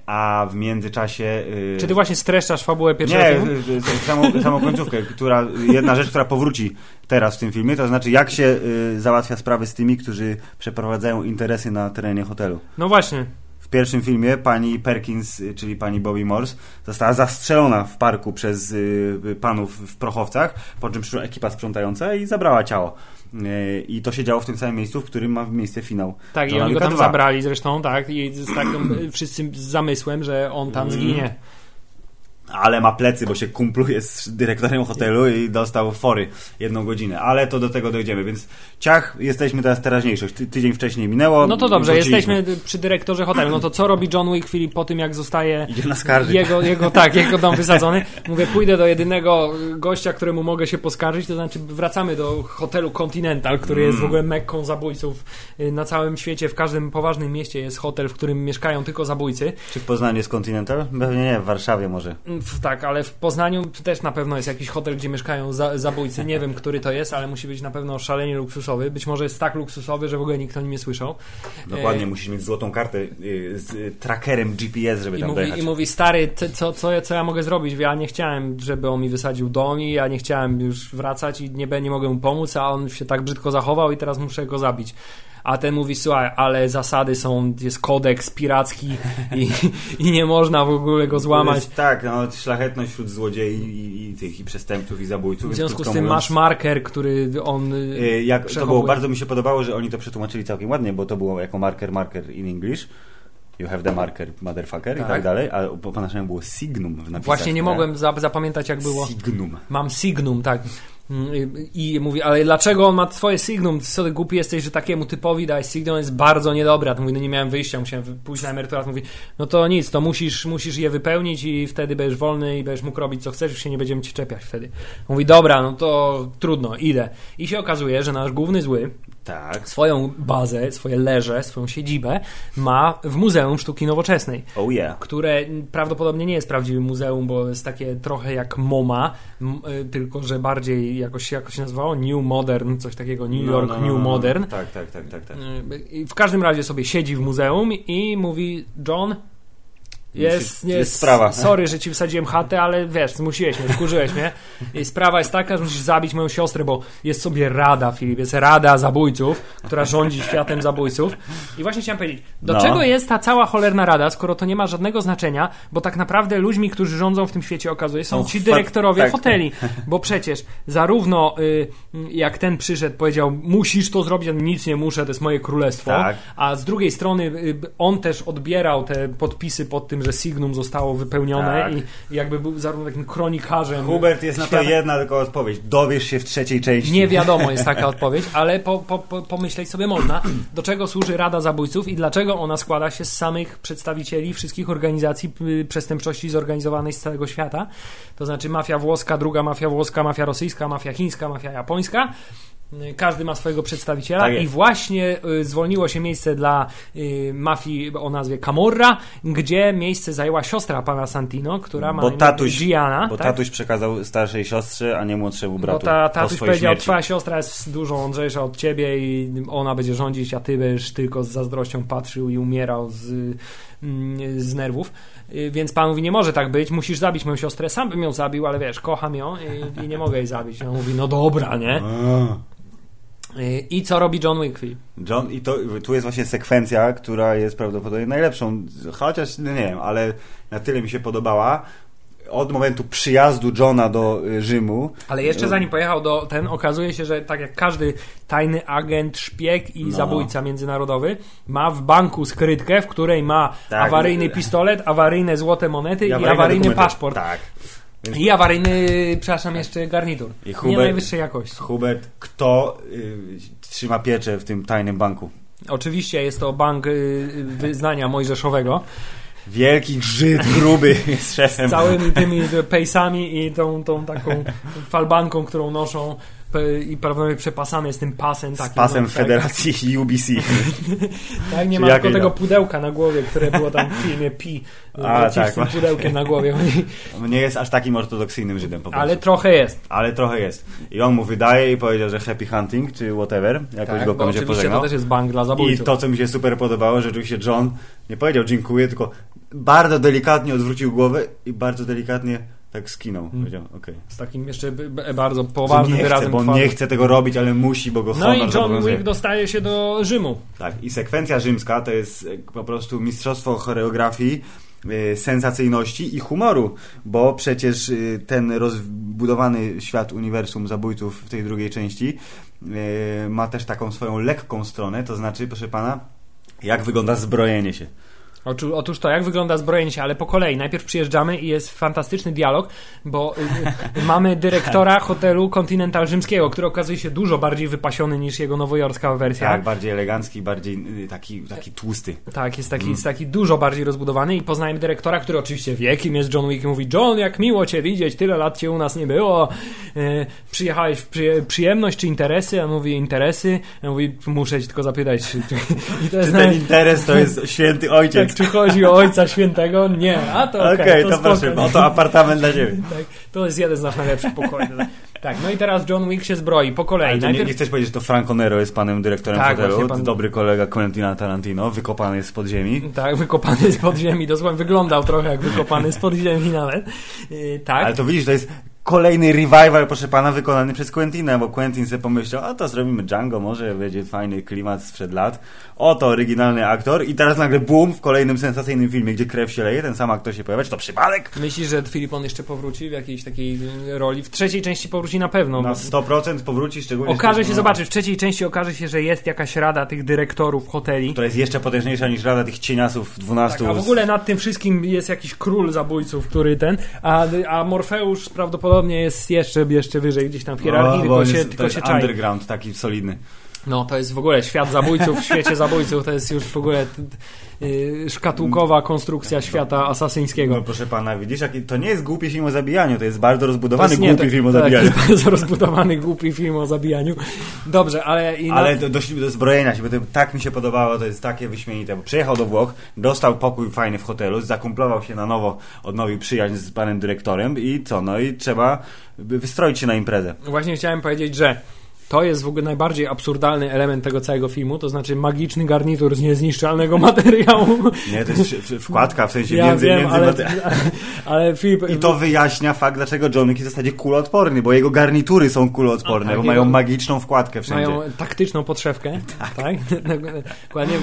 A w międzyczasie... y, Czy ty właśnie streszczasz fabułę pierwszego nie, filmu? y, y, samą, samą końcówkę, która, jedna rzecz, która powróci teraz w tym filmie, to znaczy jak się załatwia sprawy z tymi, którzy przeprowadzają interesy na terenie hotelu. No właśnie. Pierwszym filmie pani Perkins, y, czyli pani Bobby Morse, została zastrzelona w parku przez y, panów w prochowcach, po czym przyszła ekipa sprzątająca i zabrała ciało. Y, I to się działo w tym samym miejscu, w którym ma miejsce finał. Tak, i Johna oni go tam 2. zabrali zresztą, tak, i z takim wszyscy z zamysłem, że on tam zginie. Ale ma plecy, bo się kumpluje z dyrektorem hotelu i dostał fory jedną godzinę. Ale to do tego dojdziemy, więc ciach, jesteśmy teraz teraźniejszość. Ty, tydzień wcześniej minęło. No to dobrze, jesteśmy przy dyrektorze hotelu. No to co robi John Wick Filip po tym, jak zostaje Idzie na skarży. jego, jego, tak, jego dom wysadzony? Mówię, pójdę do jedynego gościa, któremu mogę się poskarżyć, to znaczy wracamy do hotelu Continental, który jest w ogóle mekką zabójców y, na całym świecie. W każdym poważnym mieście jest hotel, w którym mieszkają tylko zabójcy. Czy w Poznaniu jest Continental? Pewnie nie, w Warszawie może. Tak, ale w Poznaniu też na pewno jest jakiś hotel, gdzie mieszkają za, zabójcy. Nie wiem, który to jest, ale musi być na pewno szalenie luksusowy. Być może jest tak luksusowy, że w ogóle nikt o nim nie słyszał. Dokładnie, E, musisz mieć złotą kartę y, z y, trackerem GPS, żeby I tam mówi, dojechać. I mówi, stary, ty, co, co, ja- co ja mogę zrobić? Ja nie chciałem, żeby on mi wysadził dom i ja nie chciałem już wracać i nie, nie mogę mu pomóc, a on się tak brzydko zachował i teraz muszę go zabić. A ten mówi, słuchaj, ale zasady są, jest kodeks piracki i, i nie można w ogóle go złamać. Jest, tak, no, szlachetność wśród złodziei i, i tych i przestępców i zabójców. W związku z tym mówiąc, masz marker, który on y, y, jak, to było, bardzo mi się podobało, że oni to przetłumaczyli całkiem ładnie, bo to było jako marker, marker in English. You have the marker, motherfucker i Tak. tak dalej, a po, naszemu było signum w napisach. Właśnie nie mogłem za, zapamiętać, jak było. Signum. Mam Signum, tak. Mm, I mówi, ale dlaczego on ma twoje Signum? Co ty głupi jesteś, że takiemu typowi daj Signum jest bardzo niedobra. To mówi, no nie miałem wyjścia, musiałem pójść na emeryturę. Mówi, no to nic, to musisz, musisz je wypełnić i wtedy będziesz wolny i będziesz mógł robić co chcesz, już się nie będziemy ci czepiać wtedy. Mówi, dobra, no to trudno, idę. I się okazuje, że nasz główny zły Tak. swoją bazę, swoje leże, swoją siedzibę ma w Muzeum Sztuki Nowoczesnej Oh yeah. które prawdopodobnie nie jest prawdziwym muzeum, bo jest takie trochę jak MoMA, y, tylko że bardziej jakoś, jakoś się nazywało New Modern, coś takiego, New No, York no, no, New no. Modern. Tak, tak, tak, tak. tak. Y, i W każdym razie sobie siedzi w muzeum i mówi John, jest, Jest- jest, sprawa. Sorry, że ci wysadziłem chatę, ale wiesz, zmusiłeś mnie, wkurzyłeś mnie. I sprawa jest taka, że musisz zabić moją siostrę, bo jest sobie rada, Filip, jest rada zabójców, która rządzi światem zabójców. I właśnie chciałem powiedzieć, do No. czego jest ta cała cholerna rada, skoro to nie ma żadnego znaczenia, bo tak naprawdę ludźmi, którzy rządzą w tym świecie, okazuje, są No, ci dyrektorowie tak. hoteli. Bo przecież zarówno y, jak ten przyszedł, powiedział, musisz to zrobić, a nic nie muszę, to jest moje królestwo. Tak. A z drugiej strony y, on też odbierał te podpisy pod tym, że Signum zostało wypełnione Tak. i jakby był zarówno takim kronikarzem. Hubert, jest na to świata. jedna tylko odpowiedź. Dowiesz się w trzeciej części. Nie wiadomo jest taka odpowiedź, ale po, po, po, pomyśleć sobie można, do czego służy Rada Zabójców i dlaczego ona składa się z samych przedstawicieli wszystkich organizacji przestępczości zorganizowanej z całego świata. To znaczy mafia włoska, druga mafia włoska, mafia rosyjska, mafia chińska, mafia japońska. Y, Każdy ma swojego przedstawiciela Tak i właśnie y, zwolniło się miejsce dla y, mafii o nazwie Camorra, gdzie miejsce zajęła siostra pana Santino, która ma Bo tatuś, Gianna. bo tak? tatuś przekazał starszej siostrze, a nie młodszemu bratu. Bo ta, tatuś powiedział, śmierci. twoja siostra jest dużo mądrzejsza od ciebie i ona będzie rządzić, a ty będziesz tylko z zazdrością patrzył i umierał z, mm, z nerwów. Więc pan mówi, nie może tak być, musisz zabić moją siostrę. Sam bym ją zabił, ale wiesz, kocham ją i, i nie mogę jej zabić. On mówi, no dobra, nie? I co robi John Wick? John, i to, tu jest właśnie sekwencja, która jest prawdopodobnie najlepszą, chociaż no nie wiem, ale na tyle mi się podobała. Od momentu przyjazdu Johna do y, Rzymu. Ale jeszcze zanim pojechał do ten, okazuje się, że tak jak każdy tajny agent, szpieg i No. zabójca międzynarodowy ma w banku skrytkę, w której ma Tak. awaryjny pistolet, awaryjne złote monety i, awaryjne awaryjny dokumenty. paszport. Tak. Więc I awaryjny, przepraszam, jeszcze garnitur. I Nie Hubert- najwyższej jakości. Hubert, kto y, trzyma pieczę w tym tajnym banku? Oczywiście jest to bank y, wyznania mojżeszowego. Wielki Żyd gruby jest szefem. Z całymi tymi pejsami i tą, tą taką falbanką, którą noszą i prawdopodobnie przepasany jest tym pasem. z Takim, pasem no, tak. Federacji UBC. Tak, nie ma tylko tego tam? pudełka na głowie, które było tam w filmie Pi. A, tak, z tym masz- pudełkiem na głowie. On nie jest aż takim ortodoksyjnym Żydem po prostu. Ale trochę jest. Ale trochę jest. I on mu wydaje i powiedział, że happy hunting, czy whatever. Jakoś Tak, go będzie oczywiście pożegnał. to też jest bank dla I zabójców. to, co mi się super podobało, że oczywiście John nie powiedział dziękuję, tylko bardzo delikatnie odwrócił głowę i bardzo delikatnie Tak skinął, Hmm. powiedział, okej. Z takim jeszcze bardzo poważnym nie chce, wyrazem bo on twarzy. nie chce tego robić, ale musi, bo go No i John. Wick dostaje się do Rzymu. Tak, i sekwencja rzymska to jest e, po prostu mistrzostwo choreografii, e, sensacyjności i humoru, bo przecież e, ten rozbudowany świat uniwersum zabójców w tej drugiej części ma też taką swoją lekką stronę, to znaczy, proszę pana, jak wygląda zbrojenie się. Otóż to, jak wygląda zbrojenie się, ale po kolei. Najpierw przyjeżdżamy i jest fantastyczny dialog, bo y, y, mamy dyrektora hotelu Continental Rzymskiego, który okazuje się dużo bardziej wypasiony niż jego nowojorska wersja. Tak, bardziej elegancki, bardziej y, taki, taki tłusty. Tak, jest taki, Mm. jest taki dużo bardziej rozbudowany i poznajemy dyrektora, który oczywiście wie, kim jest John Wick i mówi John, jak miło cię widzieć, tyle lat cię u nas nie było. Przyjechałeś w przy, przyjemność czy interesy? A mówi interesy. A on mówi, muszę ci tylko zapytać. I to jest Czy ten interes to jest święty tak, ojciec? czy chodzi o Ojca Świętego? Nie. A to okej, Okej, to, to, spoko. proszę, oto apartament dla ciebie. Tak, to jest jeden z naszych najlepszych pokoi. Tak, no i teraz John Wick się zbroi po kolei. Ale to nie, Najpierw nie chcesz powiedzieć, że to Franco Nero jest panem dyrektorem Tak, hotelu, pan- dobry kolega Quentina Tarantino, wykopany jest z podziemi. Tak, wykopany z podziemi, dosłownie wyglądał trochę jak wykopany z podziemi nawet. Yy, tak. Ale to widzisz, to jest kolejny revival, proszę pana, wykonany przez Quentina, bo Quentin sobie pomyślał, a to zrobimy Django, może będzie fajny klimat sprzed lat. Oto oryginalny aktor i teraz nagle boom w kolejnym sensacyjnym filmie, gdzie krew się leje, ten sam aktor się pojawia, czy to przypadek? Myślisz, że Filip on jeszcze powróci w jakiejś takiej y, roli? W trzeciej części powróci na pewno. Na bo 100% powróci, szczególnie... Okaże się, no, zobaczysz, w trzeciej części okaże się, że jest jakaś rada tych dyrektorów hoteli. Która jest jeszcze potężniejsza niż rada tych cieniasów 12. Tak, a w ogóle nad tym wszystkim jest jakiś król zabójców, który ten, a, a Morfeusz prawdopodobnie jest jeszcze, jeszcze wyżej gdzieś tam w hierarchii, tylko się, jest, tylko się czai. underground taki solidny. No, to jest w ogóle świat zabójców, w świecie zabójców, to jest już w ogóle szkatułkowa konstrukcja świata asasyńskiego. No proszę pana, widzisz, to nie jest głupi film o zabijaniu, to jest bardzo rozbudowany jest- głupi to- film o tak, zabijaniu. jest bardzo rozbudowany, głupi film o zabijaniu. Dobrze, ale... I no, Ale do, do zbrojenia się, bo to, tak mi się podobało, to jest takie wyśmienite, bo przyjechał do Włoch, dostał pokój fajny w hotelu, zakumplował się na nowo, odnowił przyjaźń z panem dyrektorem i co, no i trzeba wystroić się na imprezę. Właśnie chciałem powiedzieć, że to jest w ogóle najbardziej absurdalny element tego całego filmu, to znaczy magiczny garnitur z niezniszczalnego materiału. Nie, to jest wkładka, w sensie Ja między, wiem, między ale, ale Filip... I to wyjaśnia fakt, dlaczego John Wick jest w zasadzie kuloodporny, bo jego garnitury są kuloodporne, A, tak, bo mają magiczną wkładkę wszędzie. Mają taktyczną podszewkę, tak?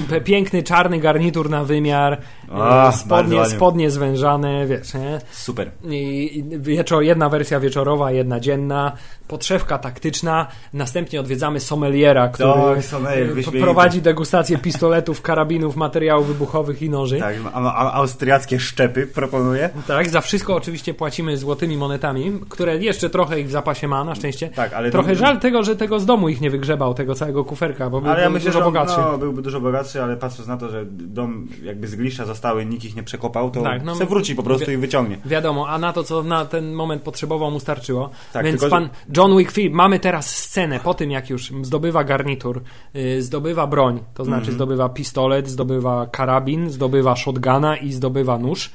P- piękny czarny garnitur na wymiar, A, bardzo spodnie, spodnie zwężane, wiesz, nie? Super. I wieczor, jedna wersja wieczorowa, jedna dzienna, podszewka taktyczna, następnie odwiedzamy sommeliera, który Tak, sommelier, e, p- wyśmienity. prowadzi degustację pistoletów, karabinów, materiałów wybuchowych i noży. Tak, a, austriackie szczepy proponuje. Tak, za wszystko oczywiście płacimy złotymi monetami, które jeszcze trochę ich w zapasie ma, na szczęście. Tak, ale Trochę to- żal tego, że tego z domu ich nie wygrzebał, tego całego kuferka, bo był, Ale ja myślę, dużo że on, bogatszy. no, byłby dużo bogatszy, ale patrząc na to, że dom jakby z glisza zostały, nikt ich nie przekopał, to Tak, no, se wróci po prostu wie- i wyciągnie. Wiadomo, a na to, co na ten moment potrzebował, mu starczyło. Tak, Więc tylko, pan John Wick Philip, mamy teraz scenę po tym, jak już zdobywa garnitur, yy, zdobywa broń, to znaczy Mhm. zdobywa pistolet, zdobywa karabin, zdobywa shotguna i zdobywa nóż.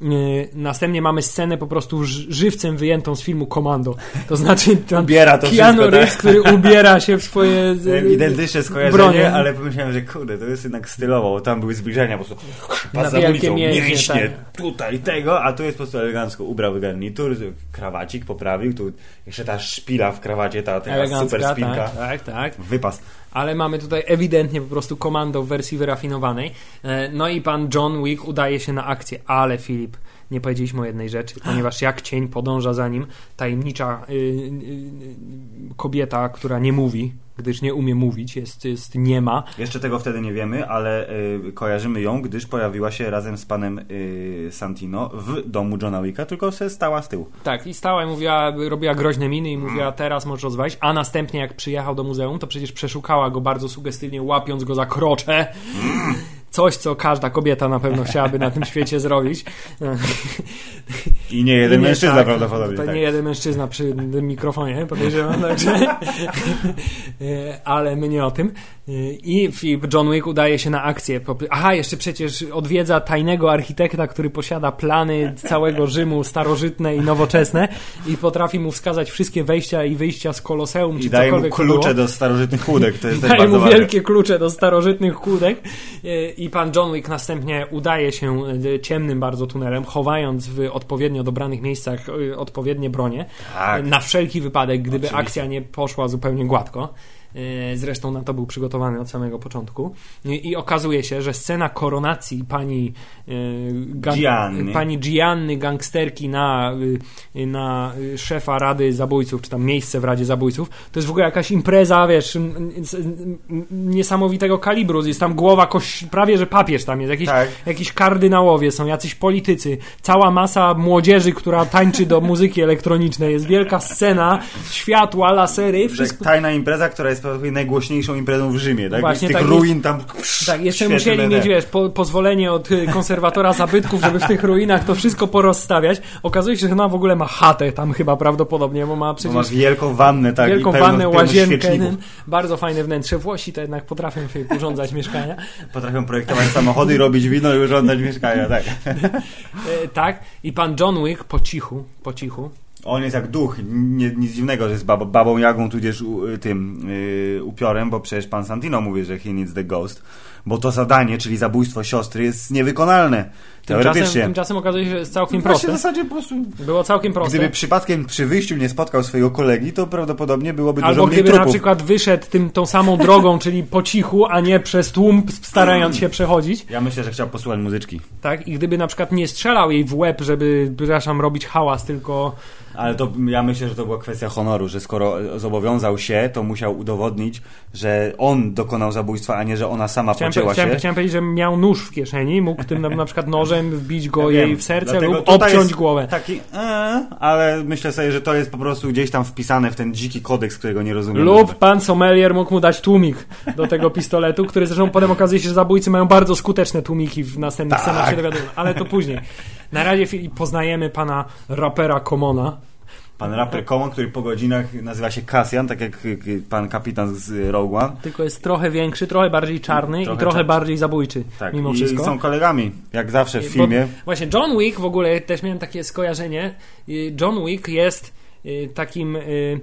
Yy, następnie mamy scenę po prostu żywcem wyjętą z filmu Komando. To znaczy pan Ubiera to Keanu wszystko, tak? Reeves, który ubiera się w swoje Miałem Identyczne skojarzenie, bronie. ale pomyślałem, że kurde, to jest jednak stylowo, bo tam były zbliżenia po prostu Na pas za ulicą, mięśnie, tak. tutaj tego, a tu jest po prostu elegancko ubrał garnitur, krawacik poprawił, tu jeszcze ta szpila w krawacie, ta, ta super spinka, tak, tak, tak. wypas. Ale mamy tutaj ewidentnie po prostu komando w wersji wyrafinowanej. E, No i pan John Wick udaje się na akcję, ale Filip, nie powiedzieliśmy o jednej rzeczy, ponieważ jak cień podąża za nim tajemnicza y, y, y, kobieta, która nie mówi, gdyż nie umie mówić, jest, jest niema. Jeszcze tego wtedy nie wiemy, ale y, kojarzymy ją, gdyż pojawiła się razem z panem y, Santino w domu Johna Wicka, tylko se stała z tyłu. Tak, i stała i mówiła, robiła groźne miny i mówiła, teraz możesz rozwalić, a następnie jak przyjechał do muzeum, to przecież przeszukała go bardzo sugestywnie, łapiąc go za krocze. Coś, co każda kobieta na pewno chciałaby na tym świecie zrobić. I nie jeden I nie, mężczyzna tak, prawdopodobnie. Tak. nie jeden mężczyzna przy tym mikrofonie, podejrzewam, także. E, Ale my nie o tym. E, I John Wick udaje się na akcję. Aha, jeszcze przecież odwiedza tajnego architekta, który posiada plany całego Rzymu starożytne i nowoczesne i potrafi mu wskazać wszystkie wejścia i wyjścia z Koloseum, I czy daje mu klucze do starożytnych chłódek, to jest też Daje mu wielkie klucze do starożytnych kłódek e, i pan John Wick następnie udaje się e, ciemnym bardzo tunelem, chowając w odpowiednio dobranych miejscach y, odpowiednie bronie. Tak. Na wszelki wypadek, gdyby Oczywiście. akcja nie poszła zupełnie gładko. E, Zresztą na to był przygotowany od samego początku. I, okazuje się, że scena koronacji pani e, gang- Gianni. pani Gianny, gangsterki na, y, na szefa Rady Zabójców, czy tam miejsce w Radzie Zabójców, to jest w ogóle jakaś impreza, wiesz, niesamowitego kalibru. Jest tam głowa, koś, prawie że papież tam jest, jakiś, Tak. jakiś kardynałowie są, jacyś politycy, cała masa młodzieży, która tańczy do muzyki elektronicznej, jest wielka scena, światła, lasery, wszystko. tajna impreza, która jest prawdopodobnie najgłośniejszą imprezą w Rzymie, tak? Właśnie Z tych tak ruin tam... Tak, jeszcze musieli mieć, wiesz, po, pozwolenie od y, konserwatora zabytków, żeby w tych ruinach to wszystko porozstawiać. Okazuje się, że ona w ogóle ma chatę tam chyba prawdopodobnie, bo ma Bo przecież masz wielką wannę, tak? wielką pełno, wannę, łazienkę, bardzo fajne wnętrze. Włosi to jednak potrafią urządzać mieszkania. Potrafią projektować samochody, robić wino i urządzać mieszkania, tak. E, tak, i pan John Wick po cichu, po cichu, On jest jak duch, nie, nic dziwnego, że jest bab, babą Jagą, tudzież u, tym yy, upiorem, bo przecież pan Santino mówi, że he needs the ghost, bo to zadanie, czyli zabójstwo siostry jest niewykonalne. tymczasem, tymczasem okazuje się, że jest całkiem w proste. zasadzie po prostu... Było całkiem proste. Gdyby przypadkiem przy wyjściu nie spotkał swojego kolegi, to prawdopodobnie byłoby dużo Albo mniej gdyby na trupów. przykład wyszedł tym, tą samą drogą, czyli po cichu, a nie przez tłum, starając się przechodzić. Ja myślę, że chciał posłuchać muzyczki. Tak, i gdyby na przykład nie strzelał jej w łeb, żeby, przepraszam, robić hałas, tylko Ale to ja myślę, że to była kwestia honoru, że skoro zobowiązał się, to musiał udowodnić, że on dokonał zabójstwa, a nie, że ona sama chciałem, pocięła chciałem, się. chciałem powiedzieć, że miał nóż w kieszeni, mógł tym na, na przykład nożem wbić go Ja jej wiem, w serce lub obciąć głowę. Taki, e, ale myślę sobie, że to jest po prostu gdzieś tam wpisane w ten dziki kodeks, którego nie rozumiem. Lub pan sommelier mógł mu dać tłumik do tego pistoletu, który zresztą potem okazuje się, że zabójcy mają bardzo skuteczne tłumiki w następnych Tak. scenach się dowiadują, ale to później. Na razie poznajemy pana rapera Komona. Pan raper Common, który po godzinach nazywa się Cassian, tak jak pan kapitan z Rogue One. Tylko jest trochę większy, trochę bardziej czarny Trochę i trochę czarny. bardziej zabójczy, Tak, mimo i wszystko. są kolegami, jak zawsze w Bo- filmie. Właśnie John Wick w ogóle też miałem takie skojarzenie. John Wick jest y, takim y,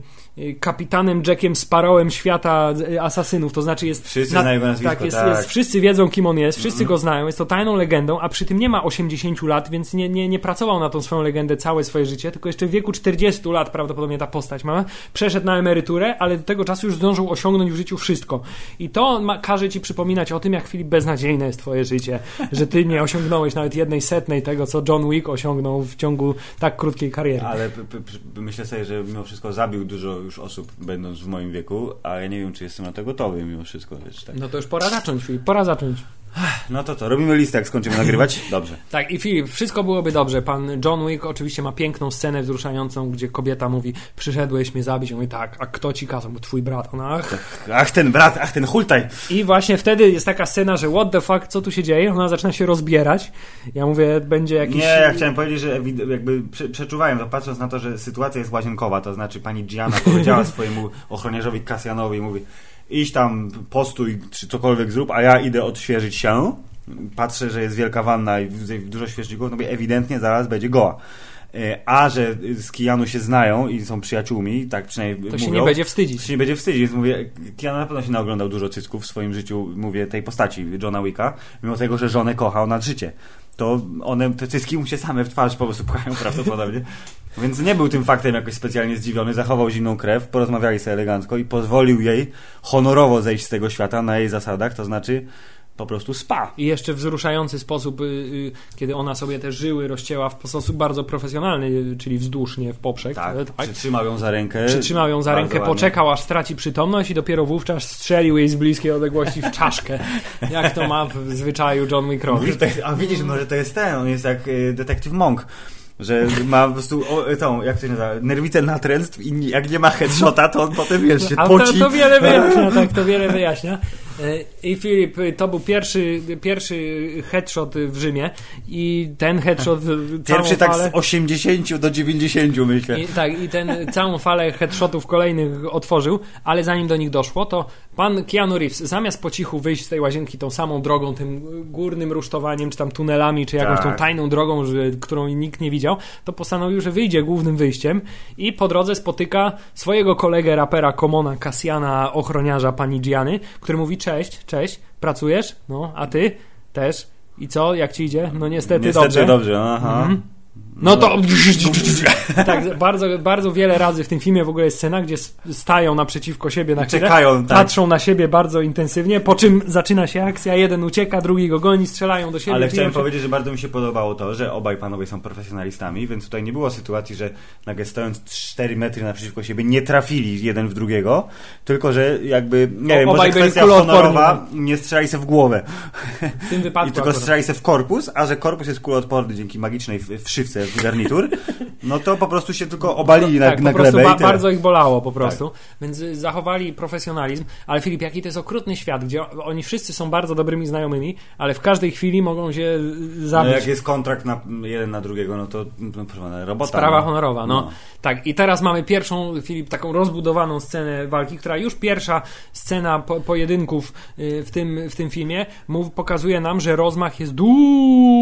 kapitanem Jackiem Sparrowem świata y, asasynów, to znaczy jest... Wszyscy znają jego nazwisko, tak, jest, tak. Jest, wszyscy wiedzą kim on jest, wszyscy go znają, jest to tajną legendą, a przy tym nie ma 80 lat, więc nie, nie, nie pracował na tą swoją legendę całe swoje życie, tylko jeszcze w wieku 40 lat prawdopodobnie ta postać ma. Przeszedł na emeryturę, ale do tego czasu już zdążył osiągnąć w życiu wszystko. I to ma, każe ci przypominać o tym, jak Filip beznadziejne jest twoje życie, że ty nie osiągnąłeś nawet jednej setnej tego, co John Wick osiągnął w ciągu tak krótkiej kariery. Ale myślę sobie, że mimo wszystko zabił dużo już osób, będąc w moim wieku, a nie wiem, czy jestem na to gotowy mimo wszystko, wiesz, tak. No to już pora zacząć, Filip, pora zacząć. No to co, robimy listę, jak skończymy nagrywać? Dobrze. Tak, i Filip, wszystko byłoby dobrze. Pan John Wick oczywiście ma piękną scenę wzruszającą, gdzie kobieta mówi, przyszedłeś mnie zabić. On mówi, tak, a kto ci kazał? Mówi, Twój brat. Ona, ach. Ach, ten brat, ach, ten hultaj! I właśnie wtedy jest taka scena, że what the fuck, co tu się dzieje? Ona zaczyna się rozbierać. Ja mówię, będzie jakiś... Nie, ja chciałem powiedzieć, że jakby prze- przeczuwałem to, patrząc na to, że sytuacja jest łazienkowa, to znaczy pani Gianna powiedziała swojemu ochroniarzowi Kasjanowi, mówi idź tam, postój, czy cokolwiek zrób, a ja idę odświeżyć się. Patrzę, że jest wielka wanna i dużo świeżników, no mówię, ewidentnie zaraz będzie goła. E, A że z Kijanu się znają i są przyjaciółmi, tak przynajmniej To się mówią, nie będzie wstydzić. to się nie będzie wstydzić, więc mówię, Keanu na pewno się naoglądał dużo cycków w swoim życiu, mówię, tej postaci Johna Wicka, mimo tego, że żonę kochał nad życie. To one, te cycki mu się same w twarz po prostu pchają prawdopodobnie. Więc nie był tym faktem jakoś specjalnie zdziwiony, zachował zimną krew, porozmawiali sobie elegancko i pozwolił jej honorowo zejść z tego świata na jej zasadach, to znaczy po prostu spa. I jeszcze wzruszający sposób, y, y, kiedy ona sobie te żyły rozcięła w sposób bardzo profesjonalny, czyli wzdłużnie w poprzek. Tak, y, tak. przytrzymał ją za rękę. Przytrzymał ją za rękę, ładnie. poczekał aż straci przytomność i dopiero wówczas strzelił jej z bliskiej odległości w czaszkę. Jak to ma w zwyczaju John Wick robić. Może to jest, a widzisz, może to jest ten, on jest jak y, detektyw Monk. Że ma po prostu o, tą, jak to się nazywa, nerwicę natręstw i jak nie ma headshota, to on potem, wiesz, się A to, poci. to wiele wyjaśnia, tak, to wiele wyjaśnia. E, I Filip, y, to był pierwszy, pierwszy headshot w Rzymie i ten headshot Pierwszy tak falę... z 80 do 90 myślę. I, tak, i ten całą falę headshotów kolejnych otworzył, ale zanim do nich doszło, to pan Keanu Reeves zamiast po cichu wyjść z tej łazienki tą samą drogą, tym górnym rusztowaniem, czy tam tunelami, czy jakąś Tak. tą tajną drogą, że, którą nikt nie widział, to postanowił, że wyjdzie głównym wyjściem i po drodze spotyka swojego kolegę rapera Komona, Kasjana, ochroniarza pani Gianny, który mówi cześć, cześć, pracujesz? No, a ty? Też. I co? Jak ci idzie? No niestety, Niestety dobrze. dobrze, aha. Mhm. No to. tak, bardzo, bardzo wiele razy w tym filmie w ogóle jest scena, gdzie stają naprzeciwko siebie na chwilę, Czekają, tak. patrzą na siebie bardzo intensywnie, po czym zaczyna się akcja, jeden ucieka, drugi go goni, strzelają do siebie. Ale chciałem się. powiedzieć, że bardzo mi się podobało to, że obaj panowie są profesjonalistami, więc tutaj nie było sytuacji, że nagle stojąc 4 metry naprzeciwko siebie nie trafili jeden w drugiego, tylko że jakby, nie O, wiem, może kwestia honorowa, nie strzelali się w głowę. W tym wypadku I tylko akurat. strzelali się w korpus, a że korpus jest kuloodporny dzięki magicznej wszywce garnitur, no to po prostu się tylko obalili na, tak, na po prostu ba- bardzo ich bolało po prostu, więc y, zachowali profesjonalizm, ale Filip, jaki to jest okrutny świat, gdzie oni wszyscy są bardzo dobrymi znajomymi, ale w każdej chwili mogą się y, No zabić. jak jest kontrakt na jeden na drugiego, no to no, pana, robota. Sprawa no. honorowa, no. No. Tak, i teraz mamy pierwszą, Filip, taką rozbudowaną scenę walki, która już pierwsza scena po, pojedynków y, w tym, w tym filmie mów, pokazuje nam, że rozmach jest dużo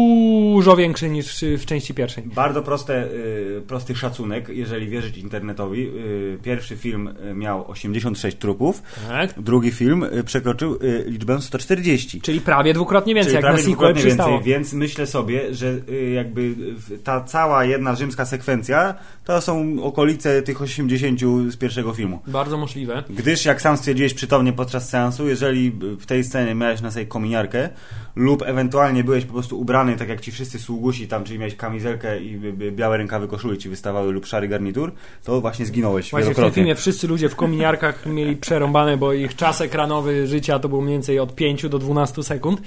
większy niż w części pierwszej. Bardzo proste, y, prosty szacunek, jeżeli wierzyć internetowi. Y, pierwszy film y, miał 86 trupów, Tak? drugi film y, przekroczył liczbę 140. Czyli prawie dwukrotnie więcej, Czyli jak na prawie sequel dwukrotnie przystało. więcej, więc myślę sobie, że jakby ta cała jedna rzymska sekwencja to są okolice tych 80 z pierwszego filmu. Bardzo możliwe. Gdyż, jak sam stwierdziłeś przytomnie podczas seansu, jeżeli w tej scenie miałeś na sobie kominiarkę lub ewentualnie byłeś po prostu ubrany tak jak ci wszyscy sługusi tam, czyli miałeś kamizelkę i białe rękawy koszuli ci wystawały lub szary garnitur, to właśnie zginąłeś Właśnie w tym filmie wszyscy ludzie w kominiarkach mieli przerąbane, bo ich czas ekranowy życia to był mniej więcej od 5 do 12 sekund.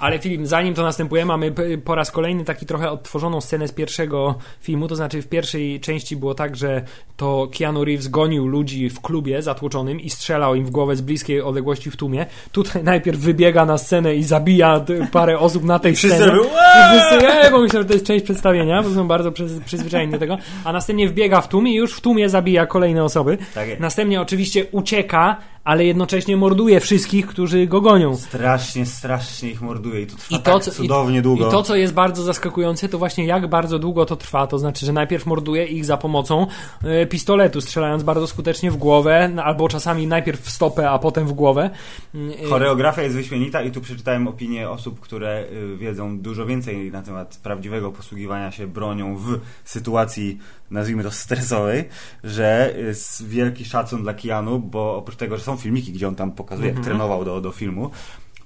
Ale Filip, zanim to następuje, mamy po raz kolejny taki trochę odtworzoną scenę z pierwszego filmu. To znaczy w pierwszej części było tak, że to Keanu Reeves gonił ludzi w klubie zatłoczonym i strzelał im w głowę z bliskiej odległości w tłumie. Tutaj najpierw wybiega na scenę i zabija parę osób na tej scenie. wszyscy, "Ej", bo myślę, że to jest część przedstawienia, bo są bardzo przyz- przyzwyczajeni do tego. A następnie wbiega w tłum i już w tłumie zabija kolejne osoby. Tak. Następnie oczywiście ucieka, ale jednocześnie morduje wszystkich, którzy go gonią. Strasznie, strasznie ich morduje i to trwa I to, tak co, cudownie i, długo. I to, co jest bardzo zaskakujące, to właśnie jak bardzo długo to trwa. To znaczy, że najpierw morduje ich za pomocą e, pistoletu, strzelając bardzo skutecznie w głowę, albo czasami najpierw w stopę, a potem w głowę. Mm, e, Choreografia jest wyśmienita i tu przeczytałem opinię osób, które y, wiedzą dużo więcej na temat prawdziwego posługiwania się bronią w sytuacji, nazwijmy to stresowej, że jest wielki szacun dla Keanu, bo oprócz tego, że są filmiki, gdzie on tam pokazuje, jak Mhm. trenował do, do filmu,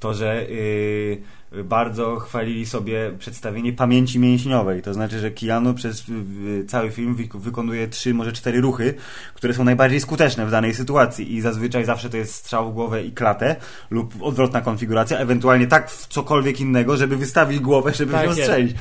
to że y, bardzo chwalili sobie przedstawienie pamięci mięśniowej. To znaczy, że Keanu przez y, cały film wy- wykonuje trzy, może cztery ruchy, które są najbardziej skuteczne w danej sytuacji i zazwyczaj zawsze to jest strzał w głowę i klatę lub odwrotna konfiguracja, ewentualnie tak w cokolwiek innego, żeby wystawić głowę, żeby Tak jest. strzelić.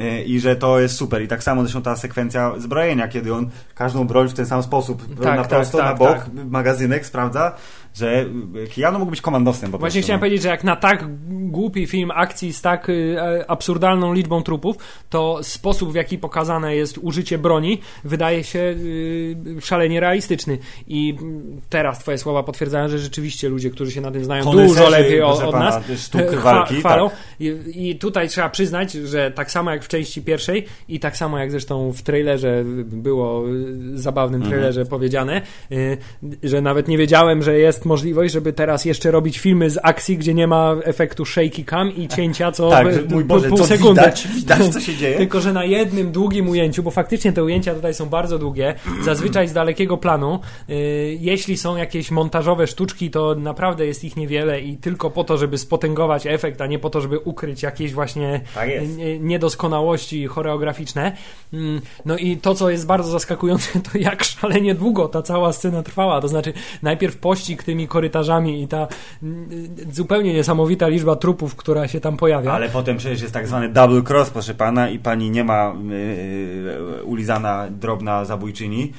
Y, I że to jest super. I tak samo zresztą ta sekwencja zbrojenia, kiedy on każdą broń w ten sam sposób Tak, na tak, prosto, tak, na bok, tak. magazynek sprawdza, że Keanu mógł być komandosem po Właśnie prostu. chciałem no. powiedzieć, że jak na tak głupi film akcji z tak y, e, absurdalną liczbą trupów, to sposób w jaki pokazane jest użycie broni wydaje się y, szalenie realistyczny. I mm, teraz twoje słowa potwierdzają, że rzeczywiście ludzie, którzy się na tym znają Koneserzy, dużo lepiej od pana, nas, sztuk e, walki, chwalą. tak. I, I tutaj trzeba przyznać, że tak samo jak w części pierwszej i tak samo jak zresztą w trailerze było, y, zabawnym Mhm. trailerze powiedziane, y, że nawet nie wiedziałem, że jest możliwość, żeby teraz jeszcze robić filmy z akcji, gdzie nie ma efektu shaky cam i cięcia co Tak, w- mój Boże, pół co sekundy. widać, widać co się dzieje. Tylko, że na jednym długim ujęciu, bo faktycznie te ujęcia tutaj są bardzo długie, zazwyczaj z dalekiego planu. y, jeśli są jakieś montażowe sztuczki, to naprawdę jest ich niewiele i tylko po to, żeby spotęgować efekt, a nie po to, żeby ukryć jakieś właśnie Tak jest. niedoskonałości choreograficzne. Mm, No i to, co jest bardzo zaskakujące, to jak szalenie długo ta cała scena trwała. To znaczy, najpierw pościg tymi korytarzami i ta y, zupełnie niesamowita liczba trupów, która się tam pojawia. Ale potem przecież jest tak zwany double cross, proszę pana, i pani nie ma yy, ulizana drobna zabójczyni.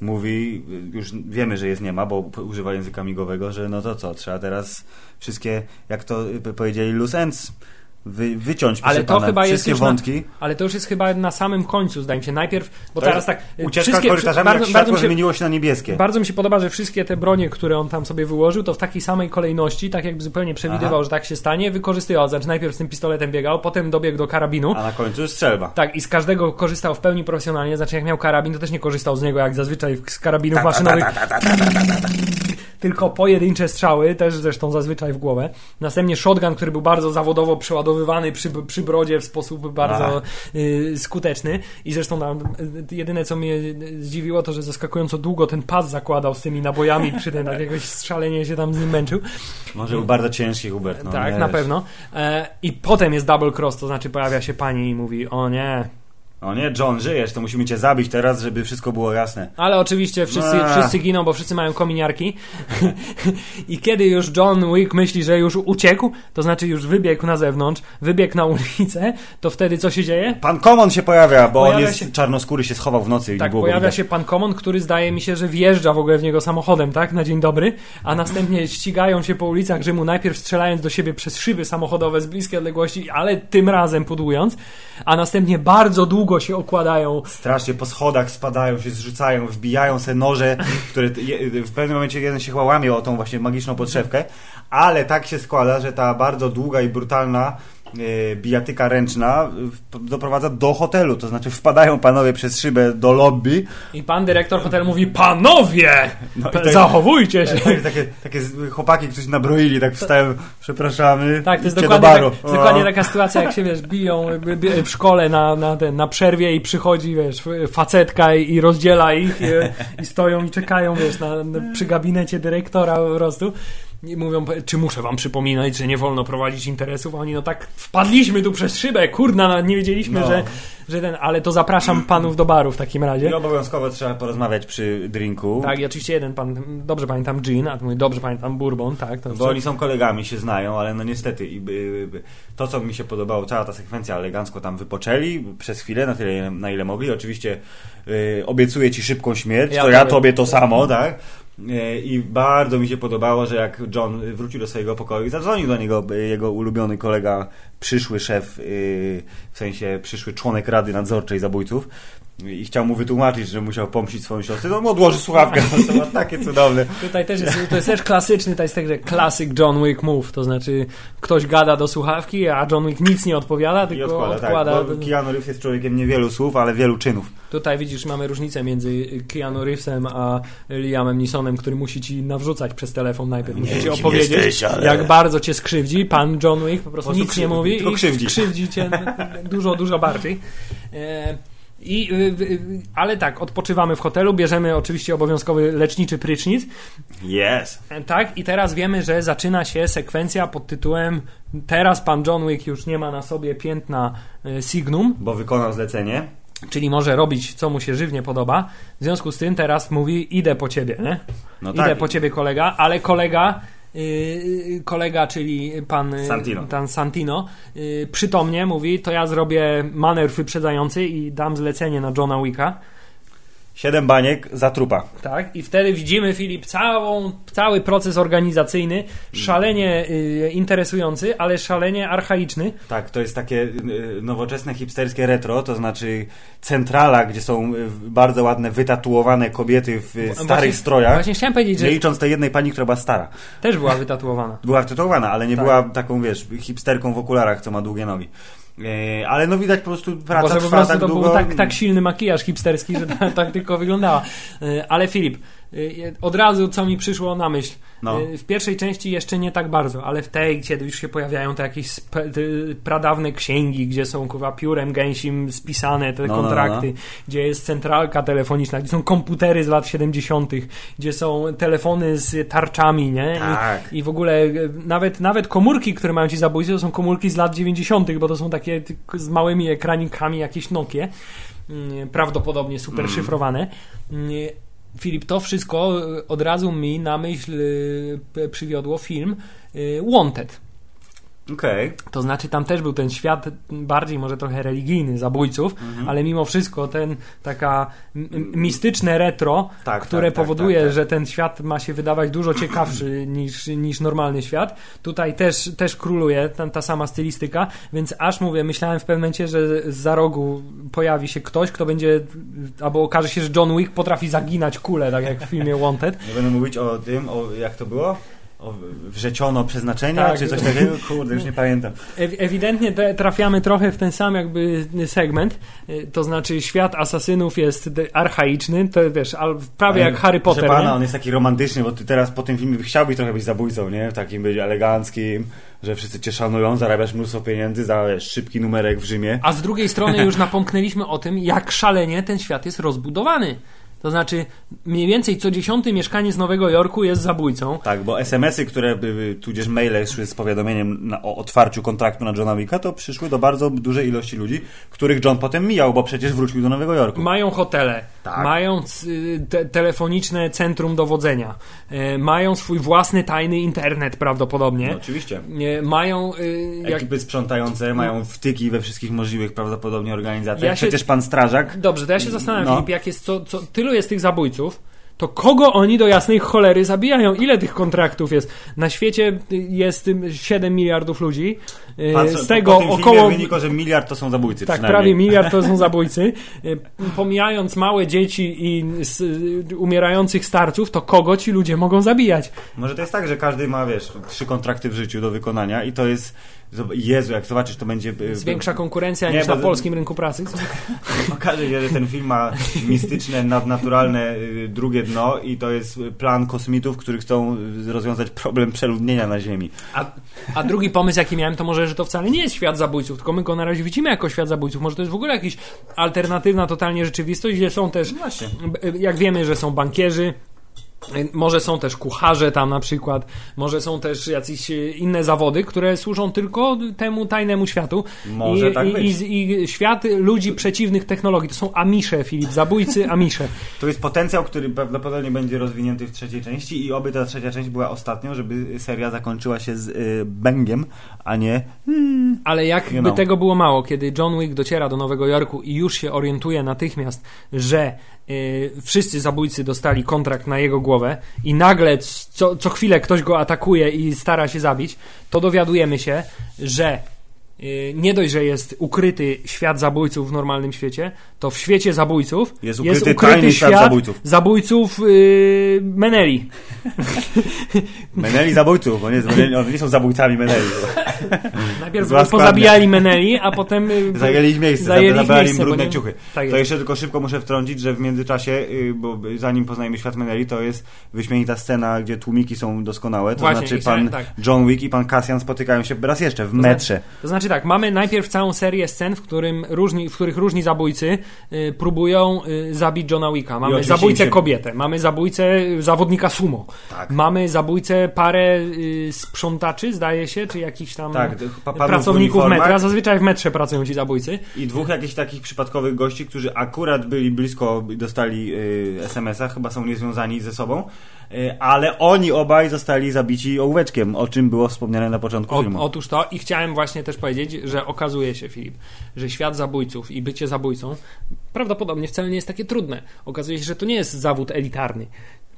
Mówi, już wiemy, że jest nie ma, bo używa języka migowego, że no to co, trzeba teraz wszystkie, jak to y, powiedzieli, loose ends wy, wyciąć, Ale to pana, chyba jest wszystkie na- wątki. Ale to już jest chyba na samym końcu, zdaje mi się. Najpierw, bo To teraz jest tak. Ucieczka wszystkie- korytarzami, bardzo, jak bardzo, się, zmieniło się na niebieskie. bardzo mi się podoba, że wszystkie te bronie, które on tam sobie wyłożył, to w takiej samej kolejności, tak jakby zupełnie przewidywał, Aha. że tak się stanie, wykorzystywał. Znaczy najpierw z tym pistoletem biegał, potem dobiegł do karabinu. A na końcu strzelba. Tak, i z każdego korzystał w pełni profesjonalnie. Znaczy, jak miał karabin, to też nie korzystał z niego jak zazwyczaj z karabinów maszynowych. tylko pojedyncze strzały, też zresztą zazwyczaj w głowę. Następnie shotgun, który był bardzo zawodowo przeładowywany przy, przy brodzie w sposób bardzo y, skuteczny i zresztą tam, y, jedyne co mnie zdziwiło to, że zaskakująco długo ten pas zakładał z tymi nabojami przy tym, tak jakoś szalenie się tam z nim męczył. Może był bardzo ciężki Hubert. No, tak, wiesz. na pewno. E, I potem jest double cross, to znaczy pojawia się pani i mówi, o nie, O nie, John, żyjesz, to musimy cię zabić teraz, żeby wszystko było jasne. Ale oczywiście wszyscy, Eee. wszyscy giną, bo wszyscy mają kominiarki. I kiedy już John Wick myśli, że już uciekł, to znaczy już wybiegł na zewnątrz, wybiegł na ulicę, to wtedy co się dzieje? Pan Komon się pojawia, bo on Pojawia jest się- czarnoskóry, się schował w nocy i Tak, było go pojawia się pan Komon, który zdaje mi się, że wjeżdża w ogóle w niego samochodem, tak? Na dzień dobry, a następnie ścigają się po ulicach Rzymu, najpierw strzelając do siebie przez szyby samochodowe z bliskiej odległości, ale tym razem pudłując, a następnie bardzo długo się okładają. Strasznie po schodach spadają, się zrzucają, wbijają se noże, które w pewnym momencie jeden się chyba łamie o tą właśnie magiczną podszewkę, ale tak się składa, że ta bardzo długa i brutalna bijatyka ręczna w- doprowadza do hotelu, to znaczy wpadają panowie przez szybę do lobby, i pan dyrektor hotelu mówi, panowie, No tak- zachowujcie się. takie, takie, chłopaki, którzy nabroili, tak wstają, przepraszamy, Tak, to jest dokładnie, tak, jest dokładnie taka sytuacja, jak się wiesz, biją y, y, w szkole na, na, ten, na przerwie i przychodzi, wiesz, facetka i, rozdziela ich i, i stoją i czekają, wiesz, na, przy gabinecie dyrektora po prostu. I mówią, czy muszę wam przypominać, że nie wolno prowadzić interesów? A oni, no tak, wpadliśmy tu przez szybę, kurna, no, nie wiedzieliśmy, No. że, że ten, ale to zapraszam panów do baru w takim razie. I obowiązkowo trzeba porozmawiać przy drinku. Tak, i oczywiście jeden pan, dobrze pamiętam gin, a mówisz, dobrze pamiętam bourbon, tak. Bo oni są kolegami, się znają, ale no niestety i, y, y, to, co mi się podobało, cała ta sekwencja elegancko tam wypoczęli przez chwilę, na tyle, na ile mogli. Oczywiście y, obiecuję ci szybką śmierć, Ja to ja tobie to samo, tak? Y, I bardzo mi się podobało, że jak John wrócił do swojego pokoju i zadzwonił do niego y, jego ulubiony kolega, przyszły szef, y, w sensie przyszły członek Rady Nadzorczej Zabójców, i chciał mu wytłumaczyć, że musiał pomścić swoją siostrę, no mu odłoży słuchawkę, to było takie cudowne. Tutaj też jest, to jest też klasyczny, to jest także classic John Wick move, to znaczy ktoś gada do słuchawki, a John Wick nic nie odpowiada, I tylko odkłada, odkłada. tak. Keanu Reeves jest człowiekiem niewielu słów, ale wielu czynów. Tutaj widzisz, mamy różnicę między Keanu Reevesem a Liamem Neesonem, który musi ci nawrzucać przez telefon najpierw, musi ci opowiedzieć, jesteś, ale- jak bardzo cię skrzywdzi. Pan John Wick po prostu Po prostu nic nie krzywdzi, mówi tylko i krzywdzi. krzywdzi cię dużo, dużo bardziej. E, I, y, y, ale tak, odpoczywamy w hotelu, bierzemy oczywiście obowiązkowy leczniczy prycznic, Yes. Tak, i teraz wiemy, że zaczyna się sekwencja pod tytułem Teraz pan John Wick już nie ma na sobie piętna y, Signum, Bo wykonał zlecenie. czyli może robić co mu się żywnie podoba. W związku z tym teraz mówi: Idę po ciebie, nie? No Idę tak. po ciebie, kolega, ale kolega. Yy, kolega, czyli pan y, Santino. Pan Santino, przytomnie mówi: To ja zrobię manewr wyprzedzający i dam zlecenie na Johna Wicka. Siedem baniek za trupa. Tak, i wtedy widzimy, Filip, całą, cały proces organizacyjny, szalenie y, interesujący, ale szalenie archaiczny. Tak, to jest takie y, nowoczesne hipsterskie retro, to znaczy centrala, gdzie są y, bardzo ładne, wytatuowane kobiety w y, starych strojach. Właśnie chciałem powiedzieć, że Nie licząc tej jednej pani, która była stara. też była wytatuowana. Była wytatuowana, ale nie Tak. była taką, wiesz, hipsterką w okularach, co ma długie nogi. E, ale no widać po prostu praca Może po trwa prostu tak to długo. był tak, tak silny makijaż hipsterski, że tak, tylko wyglądała. Y, Ale Filip, y, od razu co mi przyszło na myśl. No. Y, W pierwszej części jeszcze nie tak bardzo, ale w tej, kiedy już się pojawiają te jakieś pradawne księgi, gdzie są kurwa piórem gęsim spisane te No, no, kontrakty, gdzie jest centralka telefoniczna, gdzie są komputery z lat 70., gdzie są telefony z tarczami, nie? I, Tak. I w ogóle e, nawet, nawet komórki, które mają ci zabójcy, to są komórki z lat 90., bo to są takie z małymi ekranikami, jakieś Nokie, mm, prawdopodobnie super szyfrowane. Mm, Filip, to wszystko e, od razu mi na myśl e, przywiodło film e, Wanted. Okej. To znaczy tam też był ten świat bardziej może trochę religijny zabójców, Mhm. ale mimo wszystko ten taka mistyczne retro, Tak, które tak, tak, powoduje, tak, tak. że ten świat ma się wydawać dużo ciekawszy niż, niż normalny świat. Tutaj też, też króluje ta, ta sama stylistyka, więc aż mówię, myślałem w pewnym momencie, że za rogu pojawi się ktoś, kto będzie, albo okaże się, że John Wick potrafi zaginać kulę, tak jak w filmie Wanted. Nie będę mówić o tym, o jak to było. Wrzeciono przeznaczenia, Tak. czy coś takiego? Kurde, już nie pamiętam. Ew- Ewidentnie trafiamy trochę w ten sam jakby segment, y, to znaczy świat asasynów jest archaiczny, to wiesz, prawie jak Harry Potter, Proszę pana, on jest taki romantyczny, bo ty teraz po tym filmie chciałbyś trochę być zabójcą, nie? Takim być eleganckim, że wszyscy cię szanują, zarabiasz mnóstwo pieniędzy za wiesz, szybki numerek w Rzymie. A z drugiej strony już napomknęliśmy o tym, jak szalenie ten świat jest rozbudowany. To znaczy, mniej więcej co dziesiąty mieszkaniec Nowego Jorku jest zabójcą. Tak, bo SMS-y, które tudzież maile szły z powiadomieniem na, o otwarciu kontraktu na Johna Wicka, to przyszły do bardzo dużej ilości ludzi, których John potem mijał, bo przecież wrócił do Nowego Jorku. Mają hotele, Tak. mają c- te, telefoniczne centrum dowodzenia, e, mają swój własny tajny internet prawdopodobnie. No, oczywiście. E, mają y, jak, Ekipy sprzątające mają wtyki we wszystkich możliwych prawdopodobnie organizacjach. Ja się- Przecież pan strażak Dobrze, to ja się zastanawiam, No. Filip, jak jest co, co, tylu jest tych zabójców, to kogo oni do jasnej cholery zabijają? Ile tych kontraktów jest? Na świecie jest ym, 7 miliardów ludzi, Pan, z tego około... wynikło, że miliard to są zabójcy Tak, prawie miliard to są zabójcy. Yy, Pomijając małe dzieci i y, umierających starców, to kogo ci ludzie mogą zabijać? Może to jest tak, że każdy ma, wiesz, trzy kontrakty w życiu do wykonania i to jest... Jezu, jak zobaczysz, to będzie... Jest większa konkurencja Nie, niż na polskim rynku pracy. Okaże się, że ten film ma mistyczne, nadnaturalne y, drugie dno i to jest plan kosmitów, którzy chcą y, rozwiązać problem przeludnienia na Ziemi. A, a drugi pomysł, jaki miałem, to może, że to wcale nie jest świat zabójców, tylko my go na razie widzimy jako świat zabójców. Może to jest w ogóle jakaś alternatywna totalnie rzeczywistość, gdzie są też, Właśnie. b- jak wiemy, że są bankierzy, może są też kucharze tam na przykład, może są też y, inne zawody, które służą tylko temu tajnemu światu. Może I, tak i, być. i, I świat ludzi przeciwnych technologii. To są Amisze, Filip, zabójcy Amisze. To jest potencjał, który prawdopodobnie będzie rozwinięty w trzeciej części i oby ta trzecia część była ostatnią, żeby seria zakończyła się z y, bangiem, a nie... Ale jakby You know. tego było mało, kiedy John Wick dociera do Nowego Jorku i już się orientuje natychmiast, że y, wszyscy zabójcy dostali kontrakt na jego głowę i nagle co, co chwilę ktoś go atakuje i stara się zabić, to dowiadujemy się, że nie dość, że jest ukryty świat zabójców w normalnym świecie, to w świecie zabójców Jest ukryty tajny świat zabójców. zabójców y, Meneli. Meneli zabójców, bo nie, oni nie są zabójcami Meneli. Najpierw Zła pozabijali Meneli, a potem y, Zajęli ich miejsce, Zajęli ich zabrali im miejsce, brudne nie- ciuchy. Tak to jest. jeszcze tylko szybko muszę wtrącić, że w międzyczasie, y, bo zanim poznajemy świat Meneli, to jest wyśmienita scena, gdzie tłumiki są doskonałe. To Właśnie, znaczy pan tak. John Wick i pan Cassian spotykają się raz jeszcze w metrze. To znaczy tak, mamy najpierw całą serię scen, w, którym różni, w których różni zabójcy y, próbują y, zabić Johna Wicka. Mamy zabójcę się- kobietę, mamy zabójcę zawodnika sumo, Tak. mamy zabójcę parę y, sprzątaczy, zdaje się, czy jakichś tam Tak, pracowników metra. Zazwyczaj w metrze pracują ci zabójcy. I dwóch jakichś takich przypadkowych gości, którzy akurat byli blisko, dostali y, SMS-a, chyba są niezwiązani ze sobą, ale oni obaj zostali zabici ołóweczkiem, o czym było wspomniane na początku O, filmu. otóż to i chciałem właśnie też powiedzieć, że okazuje się, Filip, że świat zabójców i bycie zabójcą prawdopodobnie wcale nie jest takie trudne. Okazuje się, że to nie jest zawód elitarny.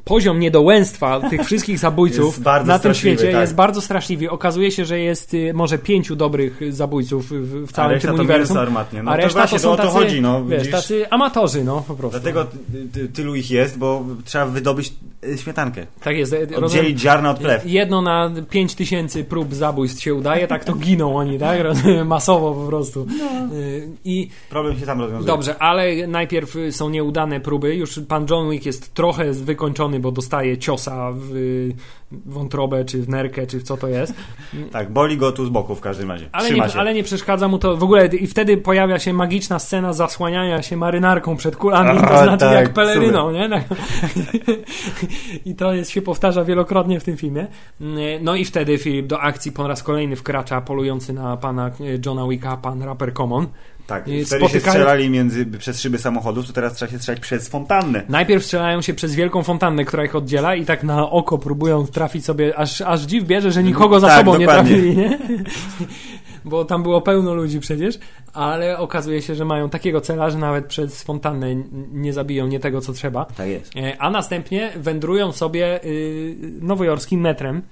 Poziom niedołęstwa tych wszystkich zabójców na tym świecie tak. jest bardzo straszliwy. Okazuje się, że jest y, może pięciu dobrych zabójców w, w całym tym to uniwersum. mięso armatnie. No a to reszta właśnie, to to są o to tacy, chodzi, no, wiesz, widzisz? tacy amatorzy, no po prostu. Dlatego ty, ty, tylu ich jest, bo trzeba wydobyć y, śmietankę. tak jest. Rozumiem, Oddzielić ziarna od plew. Jedno na 5 tysięcy prób zabójstw się udaje, tak to giną oni, tak? Masowo po prostu. Y, I Problem się tam rozwiązuje. Dobrze, ale najpierw y, są nieudane próby. Już pan John Wick jest trochę wykończony, bo dostaje ciosa w wątrobę, czy w nerkę, czy w co to jest. Tak, boli go tu z boku w każdym razie. Ale nie, ale nie przeszkadza mu to w ogóle. I wtedy pojawia się magiczna scena zasłaniania się marynarką przed kulami, to A, znaczy tak, jak peleryną, nie? Tak. I to jest, się powtarza wielokrotnie w tym filmie. No i wtedy Filip do akcji po raz kolejny wkracza polujący na pana Johna Wicka, pan Rapper Common. Tak, wtedy się strzelali między, przez szyby samochodów, to teraz trzeba się strzelać przez fontannę. Najpierw strzelają się przez wielką fontannę, która ich oddziela i tak na oko próbują trafić sobie, aż, aż dziw bierze, że nikogo za Tak, sobą nie dokładnie. trafili, nie? bo tam było pełno ludzi przecież, ale okazuje się, że mają takiego cela, że nawet przez fontannę nie zabiją nie tego, co trzeba. Tak jest. E, a następnie wędrują sobie y, nowojorskim metrem.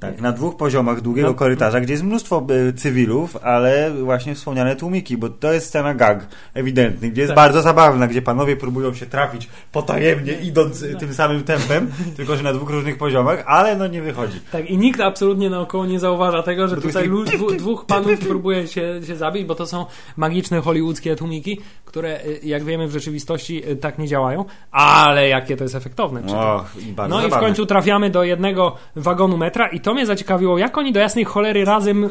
Tak, na dwóch poziomach długiego No. korytarza, gdzie jest mnóstwo y, cywilów, ale właśnie wspomniane tłumiki, bo to jest scena gag ewidentny, gdzie jest Tak. bardzo zabawna, gdzie panowie próbują się trafić potajemnie, idąc y, tym samym tempem, tylko że na dwóch różnych poziomach, ale no nie wychodzi. Tak, i nikt absolutnie naokoło nie zauważa tego, że Bo tutaj jest dwóch panów próbuje się, się zabić, bo to są magiczne hollywoodzkie tłumiki, które, y, jak wiemy, w rzeczywistości y, tak nie działają, ale jakie to jest efektowne. O, No i w zabawne. końcu trafiamy do jednego wagonu metra i to mnie zaciekawiło, jak oni do jasnej cholery razem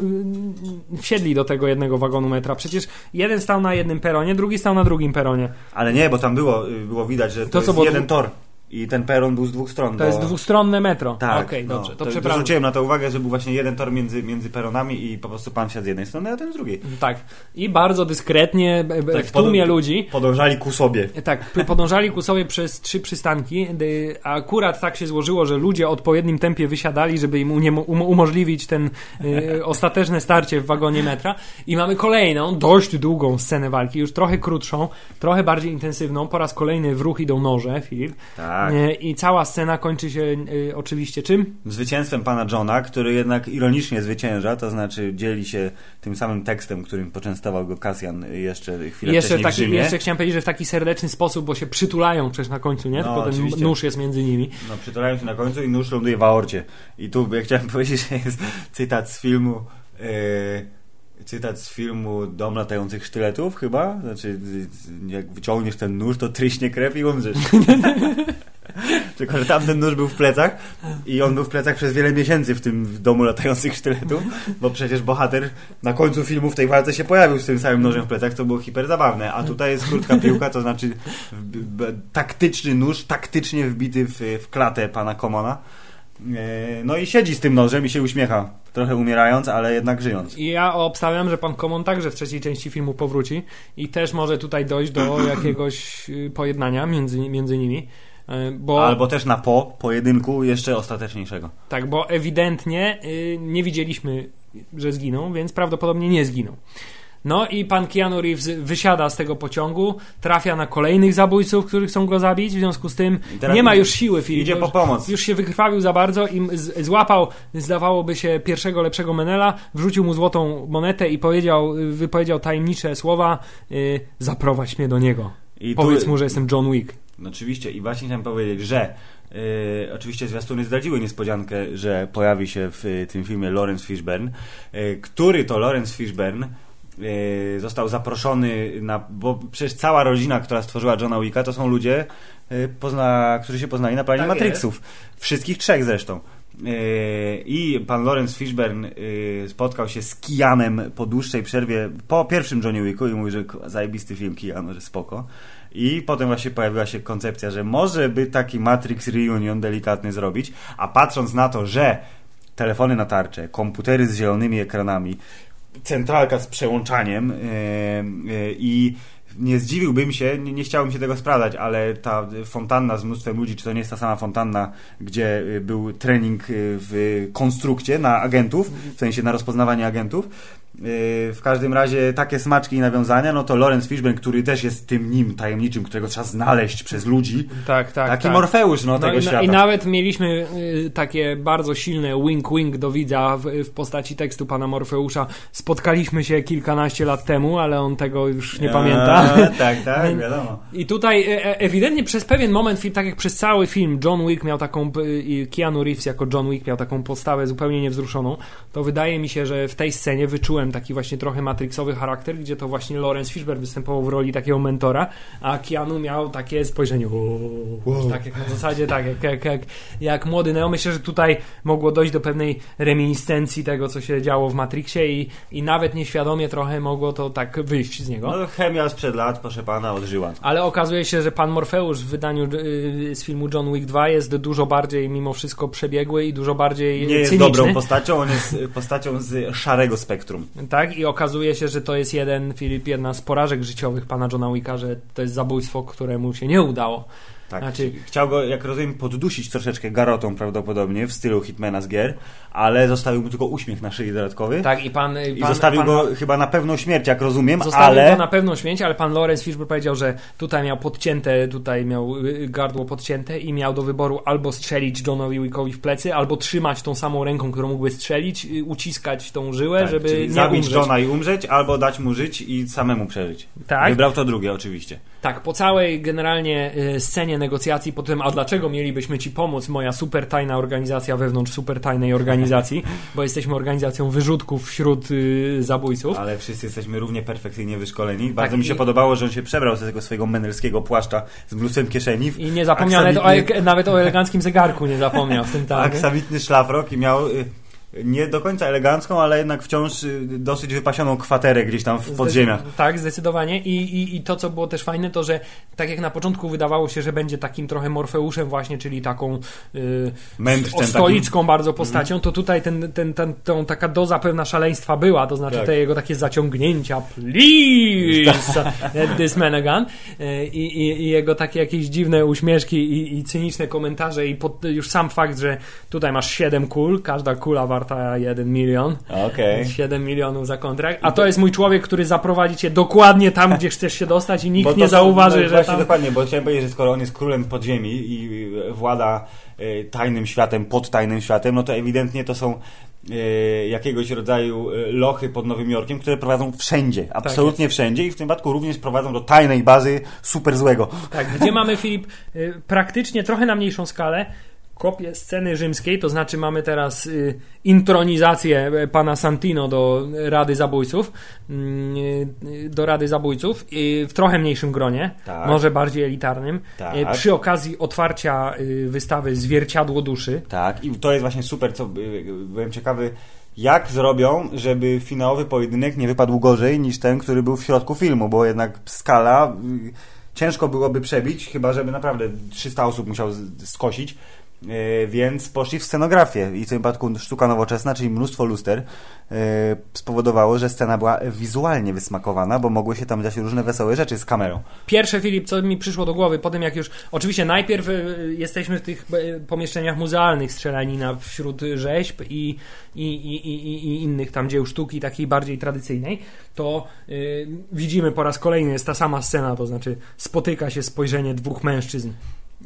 y, wsiedli do tego jednego wagonu metra. Przecież jeden stał na jednym peronie, drugi stał na drugim peronie. Ale nie, bo tam było, było widać, że to, To co, jest bo jeden tor i ten peron był z dwóch stron. To bo... jest dwustronne metro. Tak, Okej, no, dobrze, to, to przepraszam. Zwróciłem na to uwagę, że był właśnie jeden tor między, między peronami i po prostu pan siadł z jednej strony, a ten z drugiej. Tak. I bardzo dyskretnie b- b- Tak, w tłumie pod- ludzi Podążali ku sobie. Tak, podążali ku sobie przez trzy przystanki, gdy akurat tak się złożyło, że ludzie o odpowiednim tempie wysiadali, żeby im um- umożliwić ten y, ostateczne starcie w wagonie metra. I mamy kolejną, dość długą scenę walki, już trochę krótszą, trochę bardziej intensywną. Po raz kolejny w ruch idą noże, Filip. Tak. Y, I cała scena kończy się y, oczywiście czym? Zwycięstwem pana Johna, który jednak ironicznie zwycięża, to znaczy dzieli się tym samym tekstem, którym poczęstował go Kasjan jeszcze chwilę jeszcze, w wcześniej w taki, Rzymie. jeszcze chciałem powiedzieć, że w taki serdeczny sposób, bo się przytulają przecież na końcu, nie? No, Tylko ten oczywiście. nóż jest między nimi. No, przytulają się na końcu i nóż ląduje w aorcie. I tu ja chciałem powiedzieć, że jest cytat z filmu e, cytat z filmu Dom latających sztyletów chyba. Znaczy, jak wyciągniesz ten nóż, to tryśnie krew i umrzesz. Tylko, że tamten nóż był w plecach i on był w plecach przez wiele miesięcy w tym domu latających sztyletów, bo przecież bohater na końcu filmu w tej walce się pojawił z tym samym nożem w plecach, co było hiper zabawne. A tutaj jest krótka piłka, to znaczy taktyczny nóż, taktycznie wbity w, w klatę pana Komona. E, No i siedzi z tym nożem i się uśmiecha, trochę umierając, ale jednak żyjąc. I ja obstawiam, że pan Komon także w trzeciej części filmu powróci i też może tutaj dojść do jakiegoś y, pojednania między, między nimi. Y, Bo, Albo też na po pojedynku jeszcze ostateczniejszego. Tak, bo ewidentnie y, nie widzieliśmy, że zginął, więc prawdopodobnie nie zginął. No i pan Keanu Reeves wysiada z tego pociągu, trafia na kolejnych zabójców, których chcą go zabić, w związku z tym nie ma już siły Filip. idzie po pomoc. Już się wykrwawił za bardzo i złapał, zdawałoby się, pierwszego lepszego Menela, wrzucił mu złotą monetę i powiedział, wypowiedział tajemnicze słowa y, zaprowadź mnie do niego. I tu- Powiedz mu, że jestem John Wick. No oczywiście i właśnie chciałem powiedzieć, że yy, oczywiście zwiastuny zdradziły niespodziankę, że pojawi się w y, tym filmie Lawrence Fishburne, yy, który to Lawrence Fishburne został zaproszony na, bo przecież cała rodzina, która stworzyła Johna Wicka, to są ludzie, yy, pozna, którzy się poznali na planie Tak Matrixów. Wszystkich trzech zresztą. Yy, I pan Lawrence Fishburne spotkał się z Kianem po dłuższej przerwie po pierwszym Johnny Wicku i mówi, że zajebisty film Kian, że spoko. I potem właśnie pojawiła się koncepcja, że może by taki Matrix Reunion delikatny zrobić, a patrząc na to, że telefony na tarcze, komputery z zielonymi ekranami, centralka z przełączaniem yy, yy, i nie zdziwiłbym się, nie, nie chciałbym się tego sprawdzać, ale ta fontanna z mnóstwem ludzi, czy to nie jest ta sama fontanna, gdzie y, był trening w konstrukcie na agentów, w sensie na rozpoznawanie agentów. Y, W każdym razie takie smaczki i nawiązania, no to Lawrence Fishburne, który też jest tym nim tajemniczym, którego trzeba znaleźć przez ludzi. Tak, tak. Taki tak. Morfeusz no, No tego i, świata. I nawet mieliśmy y, takie bardzo silne wink-wink do widza w, w postaci tekstu pana Morfeusza. Spotkaliśmy się kilkanaście lat temu, ale on tego już nie Eee, pamięta. tak, tak, wiadomo. I tutaj e, e, ewidentnie przez pewien moment, tak jak przez cały film, John Wick miał taką, i Keanu Reeves jako John Wick miał taką postawę zupełnie niewzruszoną, to wydaje mi się, że w tej scenie wyczułem taki właśnie trochę matrixowy charakter, gdzie to właśnie Lawrence Fishburne występował w roli takiego mentora, a Keanu miał takie spojrzenie wow. tak jak na zasadzie, tak jak, jak, jak, jak młody Neo. Myślę, że tutaj mogło dojść do pewnej reminiscencji tego, co się działo w Matrixie i, i nawet nieświadomie trochę mogło to tak wyjść z niego. No, chemia sprzed lat, proszę pana, odżyła. Ale okazuje się, że pan Morfeusz w wydaniu y, z filmu John Wick 2 jest dużo bardziej mimo wszystko przebiegły i dużo bardziej Nie jest cyniczny. dobrą postacią, on jest postacią z szarego spektrum. Tak, i okazuje się, że to jest jeden, Filip, jedna z porażek życiowych pana Johna Wicka, że to jest zabójstwo, któremu się nie udało. Tak, Znaczy, chciał go, jak rozumiem, poddusić troszeczkę garotą prawdopodobnie w stylu Hitmana z gier, ale zostawił mu tylko uśmiech na szyi dodatkowy. tak, i pan. I pan, zostawił pan, go chyba na pewną śmierć, jak rozumiem, Zostawił ale... go na pewną śmierć, ale pan Lawrence Fishburne powiedział, że tutaj miał podcięte, tutaj miał y, gardło podcięte i miał do wyboru albo strzelić Johnowi Wickowi w plecy, albo trzymać tą samą ręką, którą mógłby strzelić, y, uciskać tą żyłę, Tak, żeby nie zabić umrzeć. Johna i umrzeć, albo dać mu żyć i samemu przeżyć. Tak. Wybrał to drugie oczywiście. Tak, po całej generalnie y, scenie negocjacji, po tym, a dlaczego mielibyśmy ci pomóc, moja super tajna organizacja wewnątrz super tajnej organizacji, bo jesteśmy organizacją wyrzutków wśród y, zabójców. Ale wszyscy jesteśmy równie perfekcyjnie wyszkoleni. Bardzo Tak, mi się i- podobało, że on się przebrał z tego swojego menelskiego płaszcza z mnóstwem kieszeni. w I nie zapomniał nawet o, aksamitny- nawet o eleganckim zegarku, nie zapomniał w tym tak. aksamitny szlafrok i miał y, nie do końca elegancką, ale jednak wciąż y, dosyć wypasioną kwaterę gdzieś tam w podziemiach. Zdecy- Tak, zdecydowanie. I, i, I to, co było też fajne, to że tak jak na początku wydawało się, że będzie takim trochę Morfeuszem właśnie, czyli taką y, Mędrcem o- stoicką bardzo postacią, to tutaj ten, ten, ten, tą taka doza pewna szaleństwa była, to znaczy Tak. te jego takie zaciągnięcia please, this man again Y, i, i, i jego takie jakieś dziwne uśmieszki i, i cyniczne komentarze i pod, już sam fakt, że tutaj masz 7 kul, każda kula warta 1 milion, Okej. 7 milionów za kontrakt, a to jest mój człowiek, który zaprowadzi cię dokładnie tam, gdzie chcesz się dostać i nikt to nie zauważy, no, że właśnie tam... dokładnie, bo chciałem powiedzieć, że skoro on jest królem podziemi i y, włada y, tajnym światem, pod tajnym światem, no to ewidentnie to są y, jakiegoś rodzaju lochy pod Nowym Jorkiem, które prowadzą wszędzie, absolutnie wszędzie i w tym przypadku również prowadzą do tajnej bazy super złego. Tak, gdzie mamy, Filip, y, praktycznie trochę na mniejszą skalę kopię sceny rzymskiej, to znaczy mamy teraz y, intronizację y, pana Santino do Rady Zabójców, mm, y, do Rady Zabójców y, w trochę mniejszym gronie, Tak. może bardziej elitarnym, Tak. y, przy okazji otwarcia y, wystawy Zwierciadło Duszy. Tak, i to jest właśnie super, co y, byłem ciekawy, jak zrobią, żeby finałowy pojedynek nie wypadł gorzej niż ten, który był w środku filmu, bo jednak skala y, ciężko byłoby przebić, chyba żeby naprawdę 300 osób musiał skosić. Y, Więc poszli w scenografię i w tym wypadku sztuka nowoczesna, czyli mnóstwo luster, y, spowodowało, że scena była wizualnie wysmakowana, bo mogły się tam dziać różne wesołe rzeczy z kamerą. Pierwsze, Filip, co mi przyszło do głowy, po tym jak już. Oczywiście, najpierw y, jesteśmy w tych pomieszczeniach muzealnych, strzelanina wśród rzeźb i, i, i, i, i innych tam dzieł sztuki, takiej bardziej tradycyjnej. To y, widzimy po raz kolejny, jest ta sama scena, to znaczy spotyka się spojrzenie dwóch mężczyzn.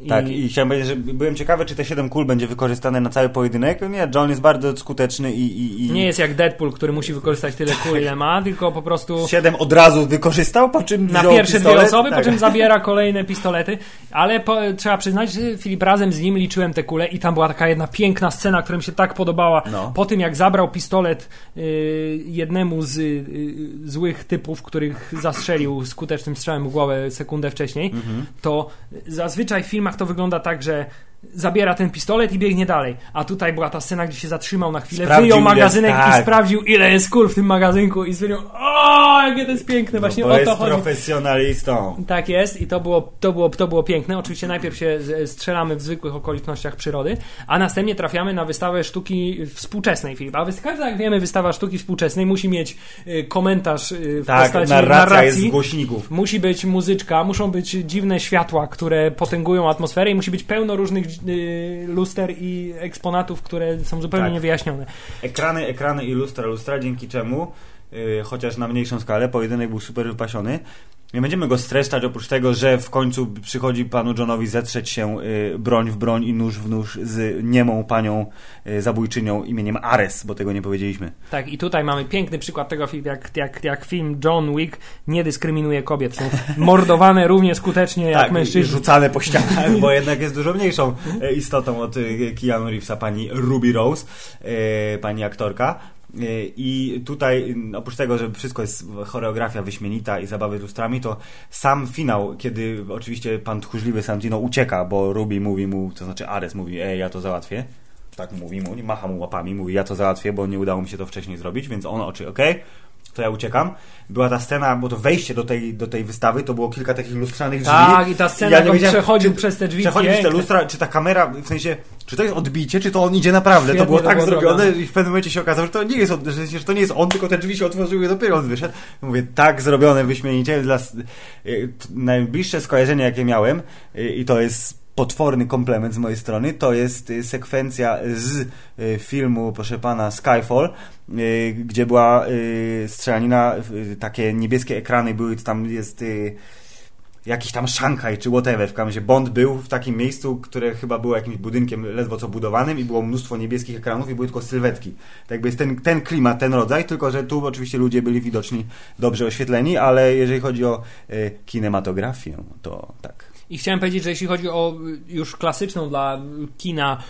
I, Tak, i chciałem powiedzieć, że byłem ciekawy, czy te 7 kul będzie wykorzystane na cały pojedynek. Nie, John jest bardzo skuteczny i... i, i... Nie jest jak Deadpool, który musi wykorzystać tyle kul, ile ma, tylko po prostu. Siedem od razu wykorzystał, po czym na pierwsze pistolet. dwie osoby, tak. po czym zabiera kolejne pistolety, ale po, trzeba przyznać, że Filip razem z nim liczyłem te kule i tam była taka jedna piękna scena, która mi się tak podobała. No. Po tym jak zabrał pistolet y, jednemu z y, złych typów, których zastrzelił skutecznym strzałem w głowę sekundę wcześniej, Mhm. to zazwyczaj w filmach to wygląda tak, że zabiera ten pistolet i biegnie dalej. A tutaj była ta scena, gdzie się zatrzymał na chwilę, Sprawdził, wyjął ile jest- magazynek tak. i sprawdził, ile jest kul w tym magazynku i stwierdził, o, jakie to jest piękne, właśnie no, bo o to jest chodzi. profesjonalistą. Tak jest i to było, to, było, to było piękne. Oczywiście najpierw się strzelamy w zwykłych okolicznościach przyrody, a następnie trafiamy na wystawę sztuki współczesnej, Filip. A każda, jak wiemy, wystawa sztuki współczesnej musi mieć y, komentarz y, w Tak, postaci narracja narracji. jest z głośników. Musi być muzyczka, muszą być dziwne światła, które potęgują atmosferę i musi być pełno różnych luster i eksponatów, które są zupełnie Tak. niewyjaśnione. Ekrany, ekrany i lustra, lustra, dzięki czemu, yy, chociaż na mniejszą skalę, pojedynek był super wypasiony. Nie będziemy go streszczać, oprócz tego, że w końcu przychodzi panu Johnowi zetrzeć się yy, broń w broń i nóż w nóż z niemą panią yy, zabójczynią imieniem Ares, bo tego nie powiedzieliśmy. Tak, i tutaj mamy piękny przykład tego, jak, jak, jak film John Wick nie dyskryminuje kobiet. Są mordowane równie skutecznie jak tak, i mężczyźni. rzucane po ścianach, bo jednak jest dużo mniejszą e, istotą od e, Keanu Reevesa, pani Ruby Rose, e, pani aktorka. E, I tutaj, m, oprócz tego, że wszystko jest choreografia wyśmienita i zabawy z lustrami, to sam finał, kiedy oczywiście pan tchórzliwy Santino ucieka, bo Ruby mówi mu, to znaczy Ares mówi, ej, ja to załatwię. tak mówi mu, macha mu łapami, mówi ja to załatwię, bo nie udało mi się to wcześniej zrobić, więc on oczy, okej, okay, to ja uciekam. Była ta scena, bo to wejście do tej, do tej wystawy, to było kilka takich lustrzanych drzwi. Tak, i ta scena, ja jak on przechodził przez te drzwi. Przechodził przez te lustra, czy ta kamera, w sensie, czy to jest odbicie, czy to on idzie naprawdę. Świetnie to było tak było zrobione zrobione. i w pewnym momencie się okazało, że to nie jest, że, że to nie jest on, tylko te drzwi się otworzyły i dopiero on wyszedł. Mówię, tak zrobione, wyśmienicie. Dla, y, najbliższe skojarzenie, jakie miałem, y, i to jest potworny komplement z mojej strony. To jest y, sekwencja z y, filmu, proszę pana, Skyfall, y, gdzie była strzelanina, takie niebieskie ekrany były, tam jest jakiś tam Szanghaj czy whatever. W każdym razie Bond był w takim miejscu, które chyba było jakimś budynkiem ledwo co budowanym i było mnóstwo niebieskich ekranów i były tylko sylwetki. Tak jakby jest ten, ten klimat, ten rodzaj, tylko że tu oczywiście ludzie byli widoczni dobrze oświetleni, ale jeżeli chodzi o y, kinematografię, to tak. I chciałem powiedzieć, że jeśli chodzi o już klasyczną dla kina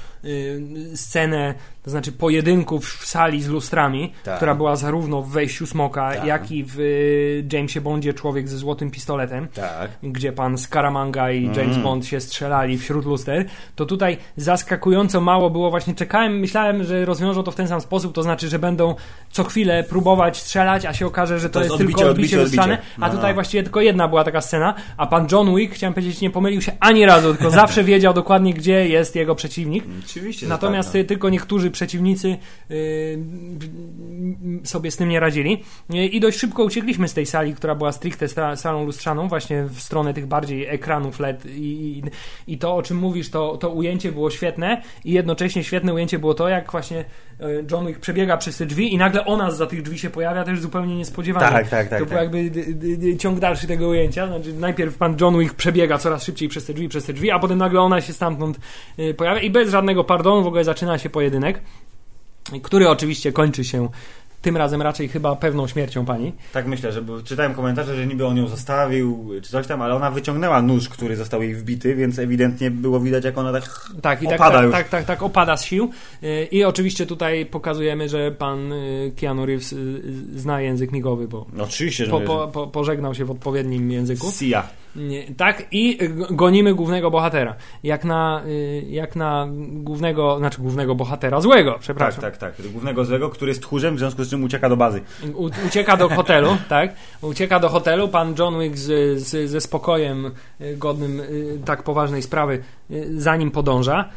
scenę to znaczy pojedynków w sali z lustrami, tak. która była zarówno w wejściu smoka, tak. jak i w y, Jamesie Bondzie Człowiek ze złotym pistoletem, tak. gdzie pan Scaramanga i James mm. Bond się strzelali wśród luster, to tutaj zaskakująco mało było właśnie czekałem, myślałem, że rozwiążą to w ten sam sposób, to znaczy, że będą co chwilę próbować strzelać, a się okaże, że to, to jest, jest odbicie, tylko odbicie, odbicie lustrzane, no, a tutaj no. właściwie tylko jedna była taka scena, a pan John Wick, chciałem powiedzieć, nie pomylił się ani razu, tylko zawsze wiedział dokładnie, gdzie jest jego przeciwnik. Oczywiście. Natomiast tak, no. tylko niektórzy przeciwnicy y, sobie z tym nie radzili. Y, I dość szybko uciekliśmy z tej sali, która była stricte salą lustrzaną, właśnie w stronę tych bardziej ekranów LED. I, i to, o czym mówisz, to, to ujęcie było świetne i jednocześnie świetne ujęcie było to, jak właśnie y, John Wick przebiega przez te drzwi i nagle ona za tych drzwi się pojawia też zupełnie niespodziewanie. Tak, tak, tak. To był tak. jakby ciąg dalszy tego ujęcia. Znaczy, najpierw pan John Wick przebiega coraz szybciej przez te drzwi, przez te drzwi, a potem nagle ona się stamtąd pojawia i bez żadnego pardonu w ogóle zaczyna się pojedynek który oczywiście kończy się tym razem raczej chyba pewną śmiercią pani. Tak myślę, że bo czytałem komentarze, że niby on ją zostawił, czy coś tam, ale ona wyciągnęła nóż, który został jej wbity, więc ewidentnie było widać, jak ona tak, tak i tak, opada tak, już. Tak, tak, tak, opada z sił. Y, I oczywiście tutaj pokazujemy, że pan y, Keanu Reeves y, zna język migowy, bo oczywiście, po, po, po, pożegnał się w odpowiednim języku. Sia. Tak, i gonimy głównego bohatera. Jak na, jak na głównego, znaczy głównego bohatera złego, przepraszam. Tak, tak, tak. Głównego złego, który jest tchórzem, w związku z czym ucieka do bazy. U, ucieka do hotelu, tak? Ucieka do hotelu. Pan John Wick z, z, ze spokojem y, godnym y, tak poważnej sprawy y, za nim podąża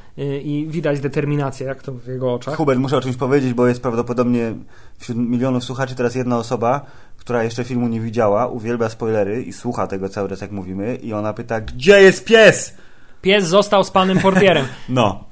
i widać determinację, jak to w jego oczach. Hubert, muszę o czymś powiedzieć, bo jest prawdopodobnie wśród milionów słuchaczy teraz jedna osoba, która jeszcze filmu nie widziała, uwielbia spoilery i słucha tego cały czas, jak mówimy, i ona pyta, gdzie jest pies? Pies został z panem portierem. No.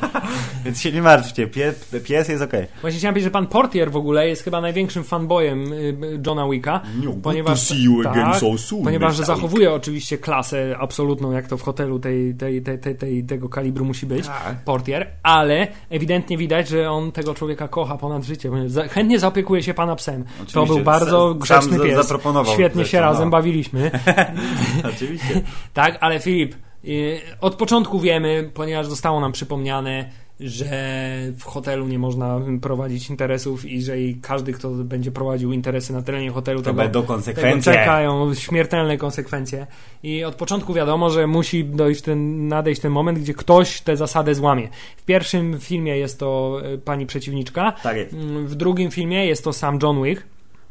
Więc się nie martwcie, pies, pies jest ok. Właśnie chciałem powiedzieć, że pan portier w ogóle jest chyba największym fanboyem y, Johna Wicka. No, ponieważ, see you again tak, so soon, ponieważ zachowuje oczywiście klasę absolutną, jak to w hotelu tej, tej, tej, tej, tej tego kalibru musi być, tak. portier, ale ewidentnie widać, że on tego człowieka kocha ponad życie. Chętnie zaopiekuje się pana psem. Oczywiście, to był bardzo grzeczny pies. Zaproponował Świetnie się razem no. bawiliśmy. Oczywiście. tak, ale Filip, Y, od początku wiemy, ponieważ zostało nam przypomniane, że w hotelu nie można prowadzić interesów i że każdy, kto będzie prowadził interesy na terenie hotelu, to będą konsekwencje. Tego czekają śmiertelne konsekwencje. I od początku wiadomo, że musi dojść ten, nadejść ten moment, gdzie ktoś tę zasadę złamie. W pierwszym filmie jest to y, pani przeciwniczka, tak jest. w drugim filmie jest to sam John Wick.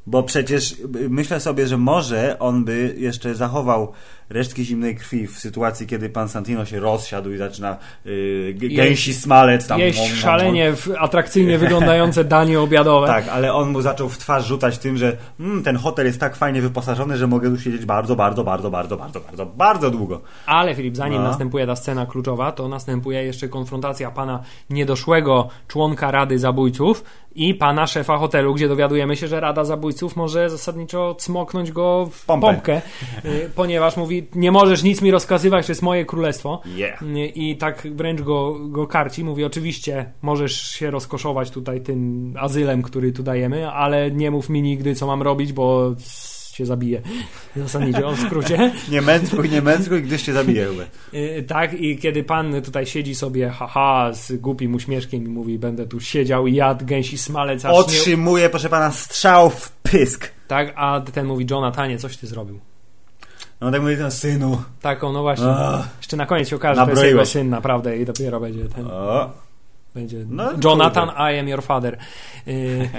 Bo przecież y, myślę sobie, że może on by jeszcze zachował resztki zimnej krwi w sytuacji, kiedy pan Santino się rozsiadł i zaczyna yy, gęsi smalec tam. Jeść mom, szalenie atrakcyjnie wyglądające danie obiadowe. Tak, ale on mu zaczął w twarz rzucać tym, że mm, ten hotel jest tak fajnie wyposażony, że mogę tu siedzieć bardzo, bardzo, bardzo, bardzo, bardzo, bardzo, bardzo długo. Ale Filip, zanim no. następuje ta scena kluczowa, to następuje jeszcze konfrontacja pana niedoszłego członka Rady Zabójców i pana szefa hotelu, gdzie dowiadujemy się, że Rada Zabójców może zasadniczo cmoknąć go w Pompę. pompkę, y, ponieważ mówi mówi, nie możesz nic mi rozkazywać, to jest moje królestwo. Yeah. I tak wręcz go, go karci. Mówi, oczywiście możesz się rozkoszować tutaj tym azylem, który tu dajemy, ale nie mów mi nigdy, co mam robić, bo się zabije. Zasadniczo, w skrócie. nie mędrkuj, nie mędrkuj, gdyż się zabije. Y, tak, i kiedy pan tutaj siedzi sobie, haha, z głupim uśmieszkiem i mówi, będę tu siedział i jadł gęsi smalec. Otrzymuje, nie... proszę pana, strzał w pysk. Tak, a ten mówi, Jonathanie, coś ty zrobił. No tak mówi ten synu. Taką, no właśnie. Jeszcze na koniec się okaże, że to jest jego syn naprawdę i dopiero będzie ten. O. Będzie No, Jonathan, kurde. I am your father. Y,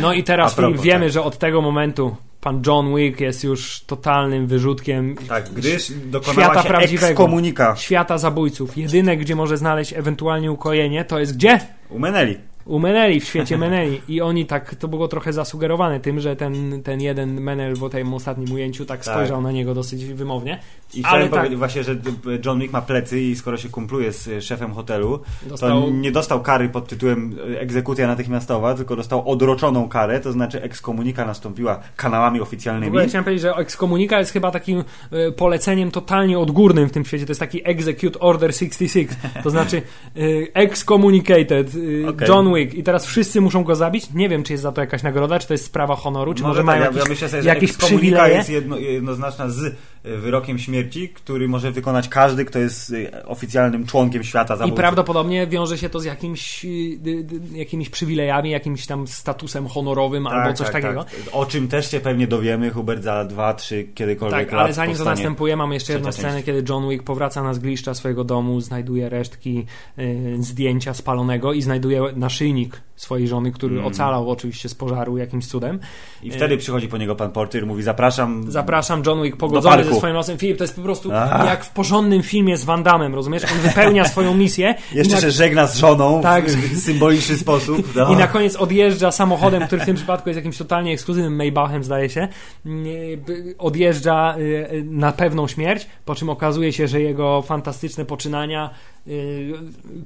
No i teraz propos, wiemy, tak. że od tego momentu pan John Wick jest już totalnym wyrzutkiem Tak, gdyż świata się prawdziwego. ekskomunika świata zabójców. Jedyne, gdzie może znaleźć ewentualnie ukojenie, to jest gdzie? u Meneli. U Meneli, w świecie Meneli. I oni tak, to było trochę zasugerowane tym, że ten, ten jeden Menel w tym ostatnim ujęciu tak Tak. spojrzał na niego dosyć wymownie. I Ale chciałem tak. powiedzieć właśnie, że John Wick ma plecy i skoro się kumpluje z szefem hotelu, Dostał- to nie dostał kary pod tytułem e, egzekucja natychmiastowa, tylko dostał odroczoną karę, to znaczy ekskomunika nastąpiła kanałami W oficjalnymi. ogóle chciałem powiedzieć, że ekskomunika jest chyba takim e, poleceniem totalnie odgórnym w tym świecie. To jest taki Execute Order 66. To znaczy e, excommunicated Okej. John Wick i teraz wszyscy muszą go zabić. Nie wiem, czy jest za to jakaś nagroda, czy to jest sprawa honoru, czy może, tak, mają ja, jakieś, ja myślę sobie, że jakieś przywileje. jest jedno, jednoznaczna z wyrokiem śmierci, który może wykonać każdy, kto jest e, oficjalnym członkiem świata I zabójców. prawdopodobnie wiąże się to z jakimś, y, y, y, jakimiś przywilejami, jakimś tam statusem honorowym albo coś takiego. Tak. O czym też się pewnie dowiemy, Hubert, za dwa, trzy, kiedykolwiek Tak, ale zanim to następuje, mamy jeszcze jedną scenę, część. kiedy John Wick powraca na zgliszcza swojego domu, znajduje resztki y, zdjęcia spalonego i znajduje naszyjnik swojej żony, który Mm. ocalał oczywiście z pożaru jakimś cudem. I wtedy przychodzi po niego pan Porter, mówi zapraszam. Zapraszam, John Wick pogodzony parku. Ze swoim losem. Filip, to jest po prostu Ach. jak w porządnym filmie z Van Damme, rozumiesz? On wypełnia swoją misję Jeszcze na, się żegna z żoną Tak. w symboliczny sposób. No. i na koniec odjeżdża samochodem, który w tym przypadku jest jakimś totalnie ekskluzywnym Maybachem, zdaje się. B- Odjeżdża y, y, na pewną śmierć, po czym okazuje się, że jego fantastyczne poczynania y,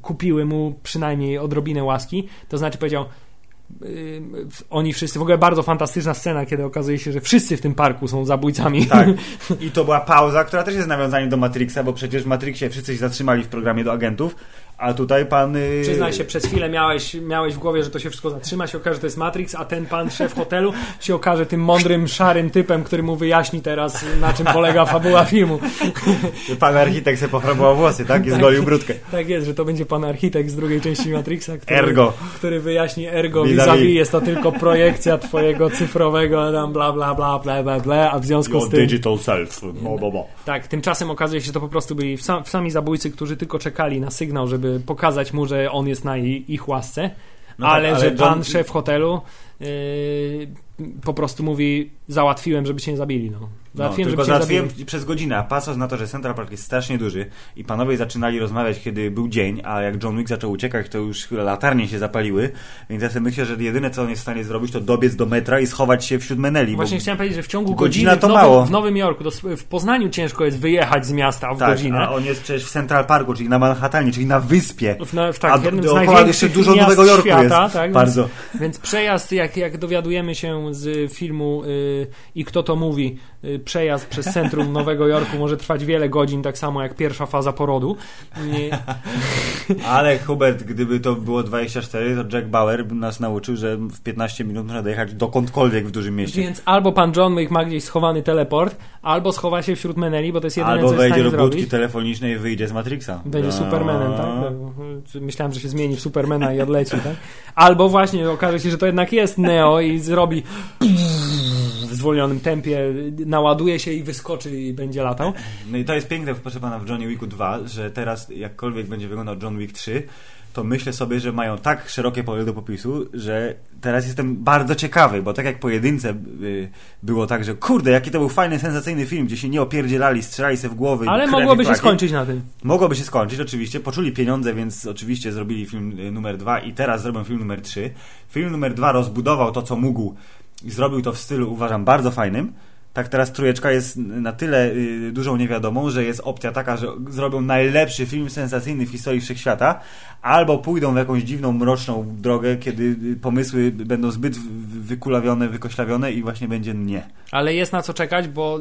kupiły mu przynajmniej odrobinę łaski. To znaczy powiedział y, oni wszyscy, w ogóle bardzo fantastyczna scena, kiedy okazuje się, że wszyscy w tym parku są zabójcami. Tak. I to była pauza, która też jest nawiązaniem do Matrixa, bo przecież w Matrixie wszyscy się zatrzymali w programie do agentów, a tutaj pan... y, Przyznaj się, przez chwilę miałeś, miałeś w głowie, że to się wszystko zatrzyma, się okaże, że to jest Matrix, a ten pan szef hotelu się okaże tym mądrym, szarym typem, który mu wyjaśni teraz, na czym polega fabuła filmu. Pan architekt sobie pofrabował włosy, tak? I zgolił brudkę. Tak jest, że to będzie pan architekt z drugiej części Matrixa, który, Ergo. który wyjaśni ergo Vis-a-vis. jest to tylko projekcja twojego cyfrowego tam bla bla bla bla bla bla, a w związku Your z tym digital self. Bo, bo, bo. tak, tymczasem okazuje się, że to po prostu byli sam, sami zabójcy, którzy tylko czekali na sygnał, żeby pokazać mu, że on jest na ich łasce, No tak, ale, ale że pan John- szef hotelu yy, po prostu mówi załatwiłem, żeby cię nie zabili. No. No, Załatwiłem, tylko cię nie załatwiłem przez godzinę, a patrząc na to, że Central Park jest strasznie duży i panowie zaczynali rozmawiać, kiedy był dzień, a jak John Wick zaczął uciekać, to już latarnie się zapaliły, więc ja sobie myślę, że jedyne, co on jest w stanie zrobić, to dobiec do metra i schować się wśród Meneli. Właśnie bo... chciałem powiedzieć, że w ciągu Godzina godziny to w Nowym, mało. w Nowym Jorku, to w Poznaniu ciężko jest wyjechać z miasta w Tak, godzinę. a on jest przecież w Central Parku, czyli na Manhattanie, czyli na wyspie. W, na, w, tak, a jednym z dookoła największych jeszcze dużo miast Nowego Jorku świata, jest. tak, Bardzo. Więc, więc przejazd, jak, jak dowiadujemy się z filmu y, i kto to mówi, przejazd przez centrum Nowego Jorku może trwać wiele godzin, tak samo jak pierwsza faza porodu. Y, Ale Hubert, gdyby to było 24, to Jack Bauer by nas nauczył, że w 15 minut można dojechać dokądkolwiek w dużym mieście. Więc albo pan John Wick ma gdzieś schowany teleport, albo schowa się wśród Meneli, bo to jest jedyne, Albo co jest w wejdzie do budki telefonicznej i wyjdzie z Matrixa. Będzie A. Supermanem, tak? Myślałem, że się zmieni w Supermana i odleci, tak? Albo właśnie okaże się, że to jednak jest Neo i zrobi w zwolnionym tempie, naładuje się i wyskoczy i będzie latał. No i to jest piękne, proszę pana, w Johnny Wicku 2, że teraz jakkolwiek będzie wyglądał John Wick 3, to myślę sobie, że mają tak szerokie pole do popisu, że teraz jestem bardzo ciekawy, bo tak jak po jedynce y, było tak, że kurde, jaki to był fajny, sensacyjny film, gdzie się nie opierdzielali, strzelali sobie w głowy. Ale mogłoby się skończyć na tym. Mogłoby się skończyć, oczywiście. Poczuli pieniądze, więc oczywiście zrobili film y, numer dwa i teraz zrobią film numer trzy. Film numer dwa rozbudował to, co mógł i zrobił to w stylu, uważam, bardzo fajnym. Tak teraz trójeczka jest na tyle y, dużą niewiadomą, że jest opcja taka, że zrobią najlepszy film sensacyjny w historii wszechświata, albo pójdą w jakąś dziwną, mroczną drogę, kiedy y, pomysły będą zbyt wykulawione, wykoślawione i właśnie będzie nie. Ale jest na co czekać, bo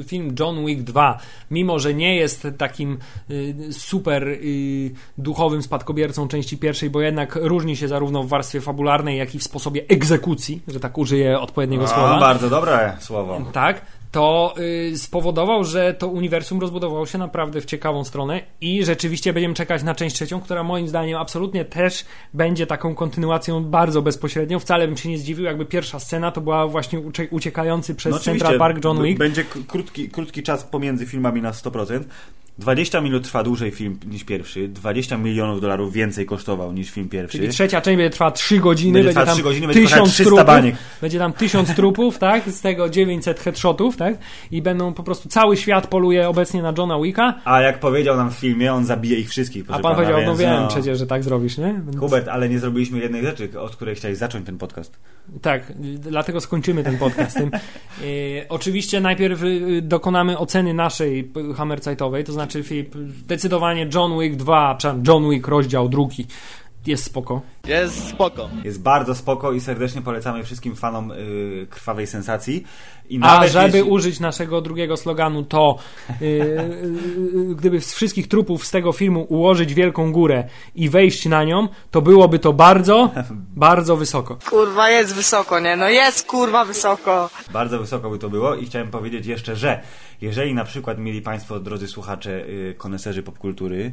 y, film John Wick 2, mimo że nie jest takim y, super y, duchowym spadkobiercą części pierwszej, bo jednak różni się zarówno w warstwie fabularnej, jak i w sposobie egzekucji, że tak użyję odpowiedniego A, słowa. bardzo dobre słowo. Tak, to y, spowodował, że to uniwersum rozbudowało się naprawdę w ciekawą stronę i rzeczywiście będziemy czekać na część trzecią, która moim zdaniem absolutnie też będzie taką kontynuacją bardzo bezpośrednią. Wcale bym się nie zdziwił, jakby pierwsza scena to była właśnie ucie- uciekający przez No Central Park John Wick. Będzie krótki, krótki czas pomiędzy filmami na 100%. 20 minut trwa dłużej film niż pierwszy, 20 milionów dolarów więcej kosztował niż film pierwszy. Czyli trzecia część będzie trwała 3 godziny, Będzie będzie, tam trzy godziny, będzie 1000 kosztować 300 trupów, baniek. będzie tam 1000 trupów, tak? Z tego 900 headshotów, tak? I będą po prostu cały świat poluje obecnie na Johna Wicka. A jak powiedział nam w filmie, on zabije ich wszystkich. A pan pana, powiedział, no więc, wiem przecież, że tak zrobisz, nie? Więc- Hubert, ale nie zrobiliśmy jednej rzeczy, od której chciałeś zacząć ten podcast. Tak, dlatego skończymy ten podcast tym. E, oczywiście najpierw e, dokonamy oceny naszej Hammerzeitowej, to znaczy Filip, zdecydowanie John Wick 2, przepraszam, John Wick rozdział drugi jest spoko. Jest spoko. Jest bardzo spoko i serdecznie polecamy wszystkim fanom y, krwawej sensacji. I A żeby jeśli... użyć naszego drugiego sloganu, to yy, yy, gdyby z wszystkich trupów z tego filmu ułożyć wielką górę i wejść na nią, to byłoby to bardzo, bardzo wysoko. Kurwa, jest wysoko, nie? No jest kurwa wysoko. Bardzo wysoko by to było i chciałem powiedzieć jeszcze, że jeżeli na przykład mieli Państwo, drodzy słuchacze, y, koneserzy popkultury,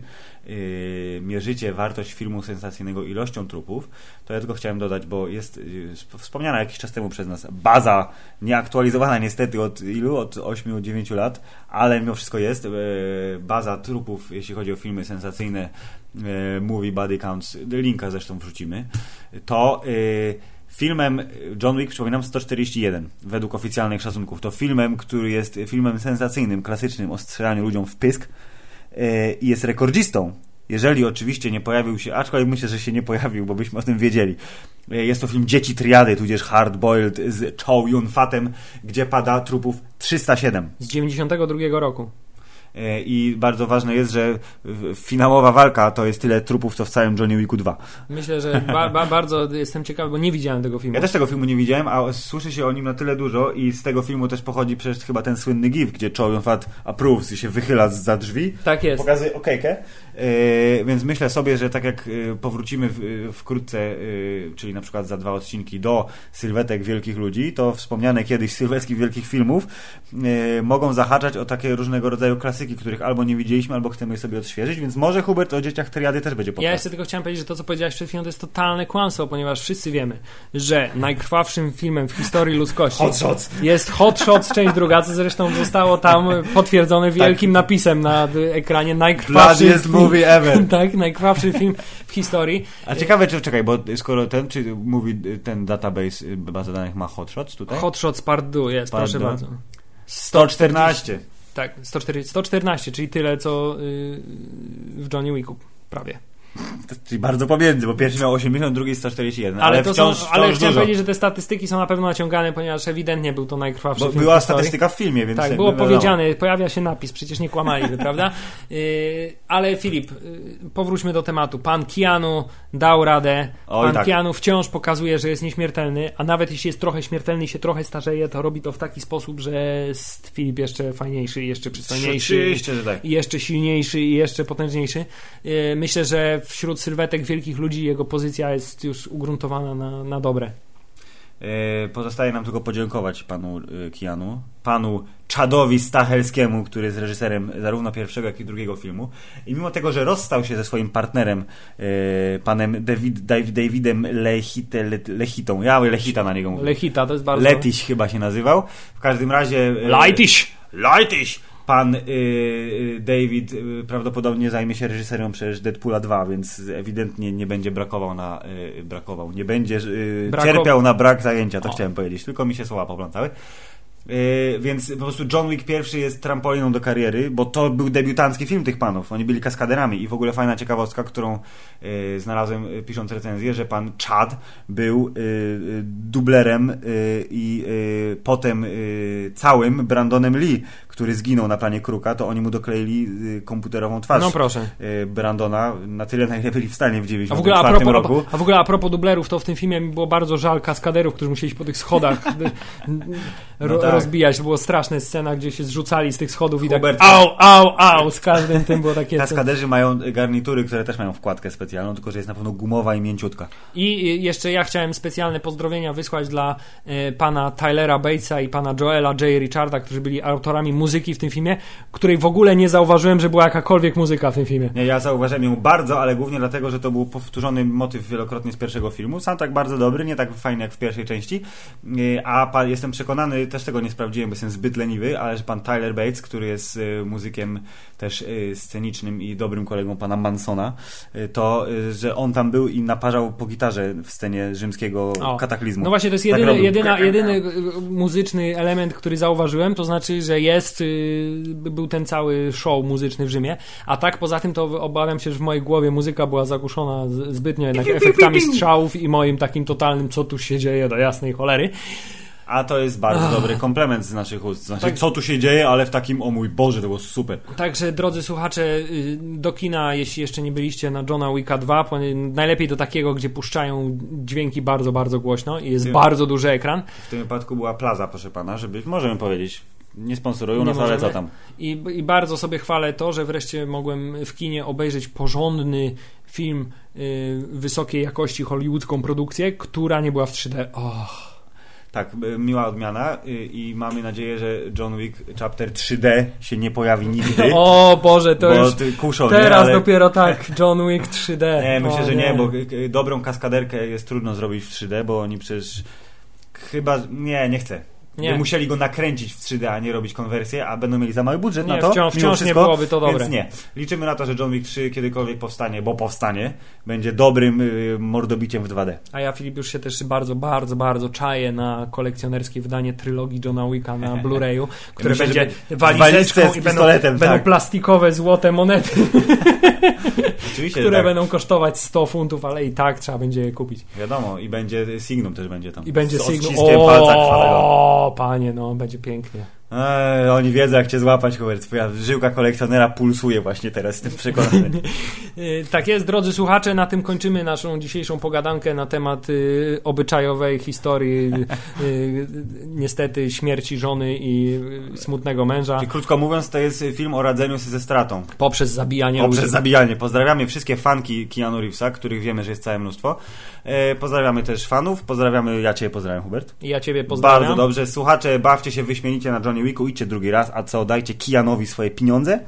y, mierzycie wartość filmu sensacyjnego ilością trupów, to ja tylko chciałem dodać, bo jest y, sp- wspomniana jakiś czas temu przez nas baza, nieaktualizowana niestety od ilu? Od 8-9 lat, ale mimo wszystko jest baza trupów, jeśli chodzi o filmy sensacyjne, movie body counts, linka zresztą wrzucimy, to Filmem John Wick, przypominam, 141 według oficjalnych szacunków. To filmem, który jest filmem sensacyjnym, klasycznym o strzelaniu ludziom w pysk e, i jest rekordzistą. Jeżeli oczywiście nie pojawił się, aczkolwiek myślę, że się nie pojawił, bo byśmy o tym wiedzieli. E, Jest to film Dzieci Triady, tudzież Hard Boiled z Chow Yun Fatem, gdzie pada trupów 307. Z 92 roku. I bardzo ważne jest, że finałowa walka to jest tyle trupów, co w całym Johnny Wicku 2. Myślę, że ba, ba, bardzo jestem ciekawy, bo nie widziałem tego filmu. Ja też tego filmu nie widziałem, a słyszy się o nim na tyle dużo i z tego filmu też pochodzi przecież chyba ten słynny gif, gdzie Chow Yun-fat approves i się wychyla za drzwi. Tak jest. Pokazuje okejkę. E, więc myślę sobie, że tak jak e, powrócimy e, wkrótce, czyli na przykład za dwa odcinki do sylwetek wielkich ludzi, to wspomniane kiedyś sylwetki wielkich filmów mogą zahaczać o takie różnego rodzaju klasyki, których albo nie widzieliśmy, albo chcemy je sobie odświeżyć, więc może Hubert o dzieciach triady też będzie Ja podcast. jeszcze tylko chciałem powiedzieć, że to, co powiedziałeś przed chwilą, to jest totalne kłamstwo, ponieważ wszyscy wiemy, że najkrwawszym filmem w historii ludzkości Hot Shots. jest Hot Shots, część druga, co zresztą zostało tam potwierdzone wielkim napisem na ekranie najkrwawszy film, movie ever. tak, najkrwawszy film w historii. A ciekawe, czy czekaj, bo skoro ten, czy mówi ten database, y, baza danych ma hotshots tutaj? Hot Shots Part 2 jest, Part proszę bardzo. 114. Tak, 140, 114, czyli tyle, co y, w Johnny Wicku, prawie. Czyli bardzo pomiędzy, bo pierwszy miał 80, drugi 141. Ale, Ale, to wciąż, są, wciąż ale dużo. chciałem powiedzieć, że te statystyki są na pewno naciągane, ponieważ ewidentnie był to najkrwawszy Bo film była statystyka w filmie, więc Tak, było powiedziane, pojawia się napis, przecież nie kłamaliby, prawda? Yy, ale Filip, yy, powróćmy do tematu. Pan Keanu dał radę. Oj, Pan tak. Keanu wciąż pokazuje, że jest nieśmiertelny, a nawet jeśli jest trochę śmiertelny i się trochę starzeje, to robi to w taki sposób, że jest Filip jeszcze fajniejszy, jeszcze przystojniejszy. Oczywiście, że tak. I jeszcze silniejszy i jeszcze potężniejszy. Yy, Myślę, że wśród sylwetek wielkich ludzi jego pozycja jest już ugruntowana na, na dobre. E, Pozostaje nam tylko podziękować panu e, Kianu, panu Czadowi Stachelskiemu, który jest reżyserem zarówno pierwszego, jak i drugiego filmu. I mimo tego, że rozstał się ze swoim partnerem, e, panem David, Dav- Davidem Lechite, Le, Lechitą, ja Lechita na niego mówię. Lechita to jest bardzo... Letiś chyba się nazywał. W każdym razie... e, Lajtyś! Pan y, y, David y, prawdopodobnie zajmie się reżyserem przecież Deadpoola 2, więc ewidentnie nie będzie brakował na y, brakował, nie będzie Brako- cierpiał na brak zajęcia, to O. chciałem powiedzieć, tylko mi się słowa poplątały. Y, więc po prostu John Wick pierwszy jest trampoliną do kariery, bo to był debiutancki film tych panów. Oni byli kaskaderami i w ogóle fajna ciekawostka, którą y, znalazłem pisząc recenzję, że pan Chad był y, y, dublerem i potem całym Brandonem Lee, który zginął na planie Kruka, to oni mu dokleili y, komputerową twarz No proszę. y, Brandona na tyle, na ile byli w stanie w A w, ogóle a, 1994 propos, roku. a w ogóle a propos dublerów, to w tym filmie mi było bardzo żal kaskaderów, którzy musieli się po tych schodach ro, No tak. rozbijać. To była straszna scena, gdzie się zrzucali z tych schodów i tak au, au, au, z każdym tym było takie... Kaskaderzy mają garnitury, które też mają wkładkę specjalną, tylko że jest na pewno gumowa i mięciutka. I jeszcze ja chciałem specjalne pozdrowienia wysłać dla y, pana Tylera Batesa i pana Joela J. Richarda, którzy byli autorami muzyki muzyki w tym filmie, której w ogóle nie zauważyłem, że była jakakolwiek muzyka w tym filmie. Nie, ja zauważyłem ją bardzo, ale głównie dlatego, że to był powtórzony motyw wielokrotnie z pierwszego filmu. Sam tak bardzo dobry, nie tak fajny jak w pierwszej części. Yy, A pa, jestem przekonany, też tego nie sprawdziłem, bo jestem zbyt leniwy, ale że pan Tyler Bates, który jest y, muzykiem też y, scenicznym i dobrym kolegą pana Mansona, to, że on tam był i naparzał po gitarze w scenie rzymskiego O. kataklizmu. No właśnie, to jest Tak jedyny, jedyna, jedyny muzyczny element, który zauważyłem, to znaczy, że jest, był ten cały show muzyczny w Rzymie, a tak poza tym to obawiam się, że w mojej głowie muzyka była zagłuszona z- zbytnio jednak efektami strzałów i moim takim totalnym, co tu się dzieje do jasnej cholery. A to jest bardzo dobry komplement z naszych ust. Znaczy, Tak. co tu się dzieje, ale w takim, o mój Boże, to było super. Także drodzy słuchacze, y, do kina, jeśli jeszcze nie byliście na Johna Wicka 2, po- najlepiej do takiego, gdzie puszczają dźwięki bardzo, bardzo głośno i jest Ty- bardzo duży ekran. W tym wypadku była plaza, proszę pana, żeby, możemy powiedzieć, nie sponsorują Nie nas, ale możemy. co tam. I, I bardzo sobie chwalę to, że wreszcie mogłem w kinie obejrzeć porządny film y, wysokiej jakości, hollywoodzką produkcję, która nie była w 3D. Och. Tak, y, miła odmiana y, i mamy nadzieję, że John Wick Chapter 3D się nie pojawi nigdy. O Boże, to już kuszą, teraz nie, ale... dopiero tak, John Wick 3D. Nie, myślę, że nie, bo y, dobrą kaskaderkę jest trudno zrobić w 3D, bo oni przecież chyba... Nie, nie chcę. Nie. By musieli go nakręcić w 3D, a nie robić konwersję, a będą mieli za mały budżet Nie, na to. wciąż- wciąż nie wszystko, byłoby to dobre. Więc nie. Liczymy na to, że John Wick 3 kiedykolwiek powstanie, bo powstanie. Będzie dobrym y, mordobiciem w 2D. A ja, Filip, już się też bardzo, bardzo, bardzo czaję na kolekcjonerskie wydanie trylogii Johna Wicka na Blu-rayu, które myślę, będzie walizeczką z i będą, pistoletem, będą tak. plastikowe, złote monety, Oczywiście, które tak. będą kosztować 100 funtów, ale i tak trzeba będzie je kupić. Wiadomo, i będzie Signum też będzie tam. I będzie z sygnał. odciskiem palca krwawego. O, panie, no, będzie pięknie. Eee, oni wiedzą, jak cię złapać, Hubert. Twoja żyłka kolekcjonera pulsuje właśnie teraz, jestem przekonany. Y, Tak jest, drodzy słuchacze, na tym kończymy naszą dzisiejszą pogadankę na temat y, obyczajowej historii, y, y, niestety śmierci żony i y, smutnego męża Czyli krótko mówiąc, to jest film o radzeniu sobie ze stratą. poprzez zabijanie Poprzez ludzi. zabijanie. Pozdrawiamy wszystkie fanki Keanu Reevesa, których wiemy, że jest całe mnóstwo. E, pozdrawiamy też fanów. Pozdrawiamy, ja Cię pozdrawiam, Hubert. I Ja ciebie pozdrawiam. Bardzo dobrze. Słuchacze, bawcie się wyśmienicie na Johnny Wicku, idźcie drugi raz, a co, dajcie Keanowi swoje pieniądze,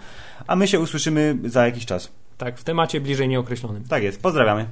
a my się usłyszymy za jakiś czas. Tak, w temacie bliżej nieokreślonym. Tak jest. Pozdrawiamy.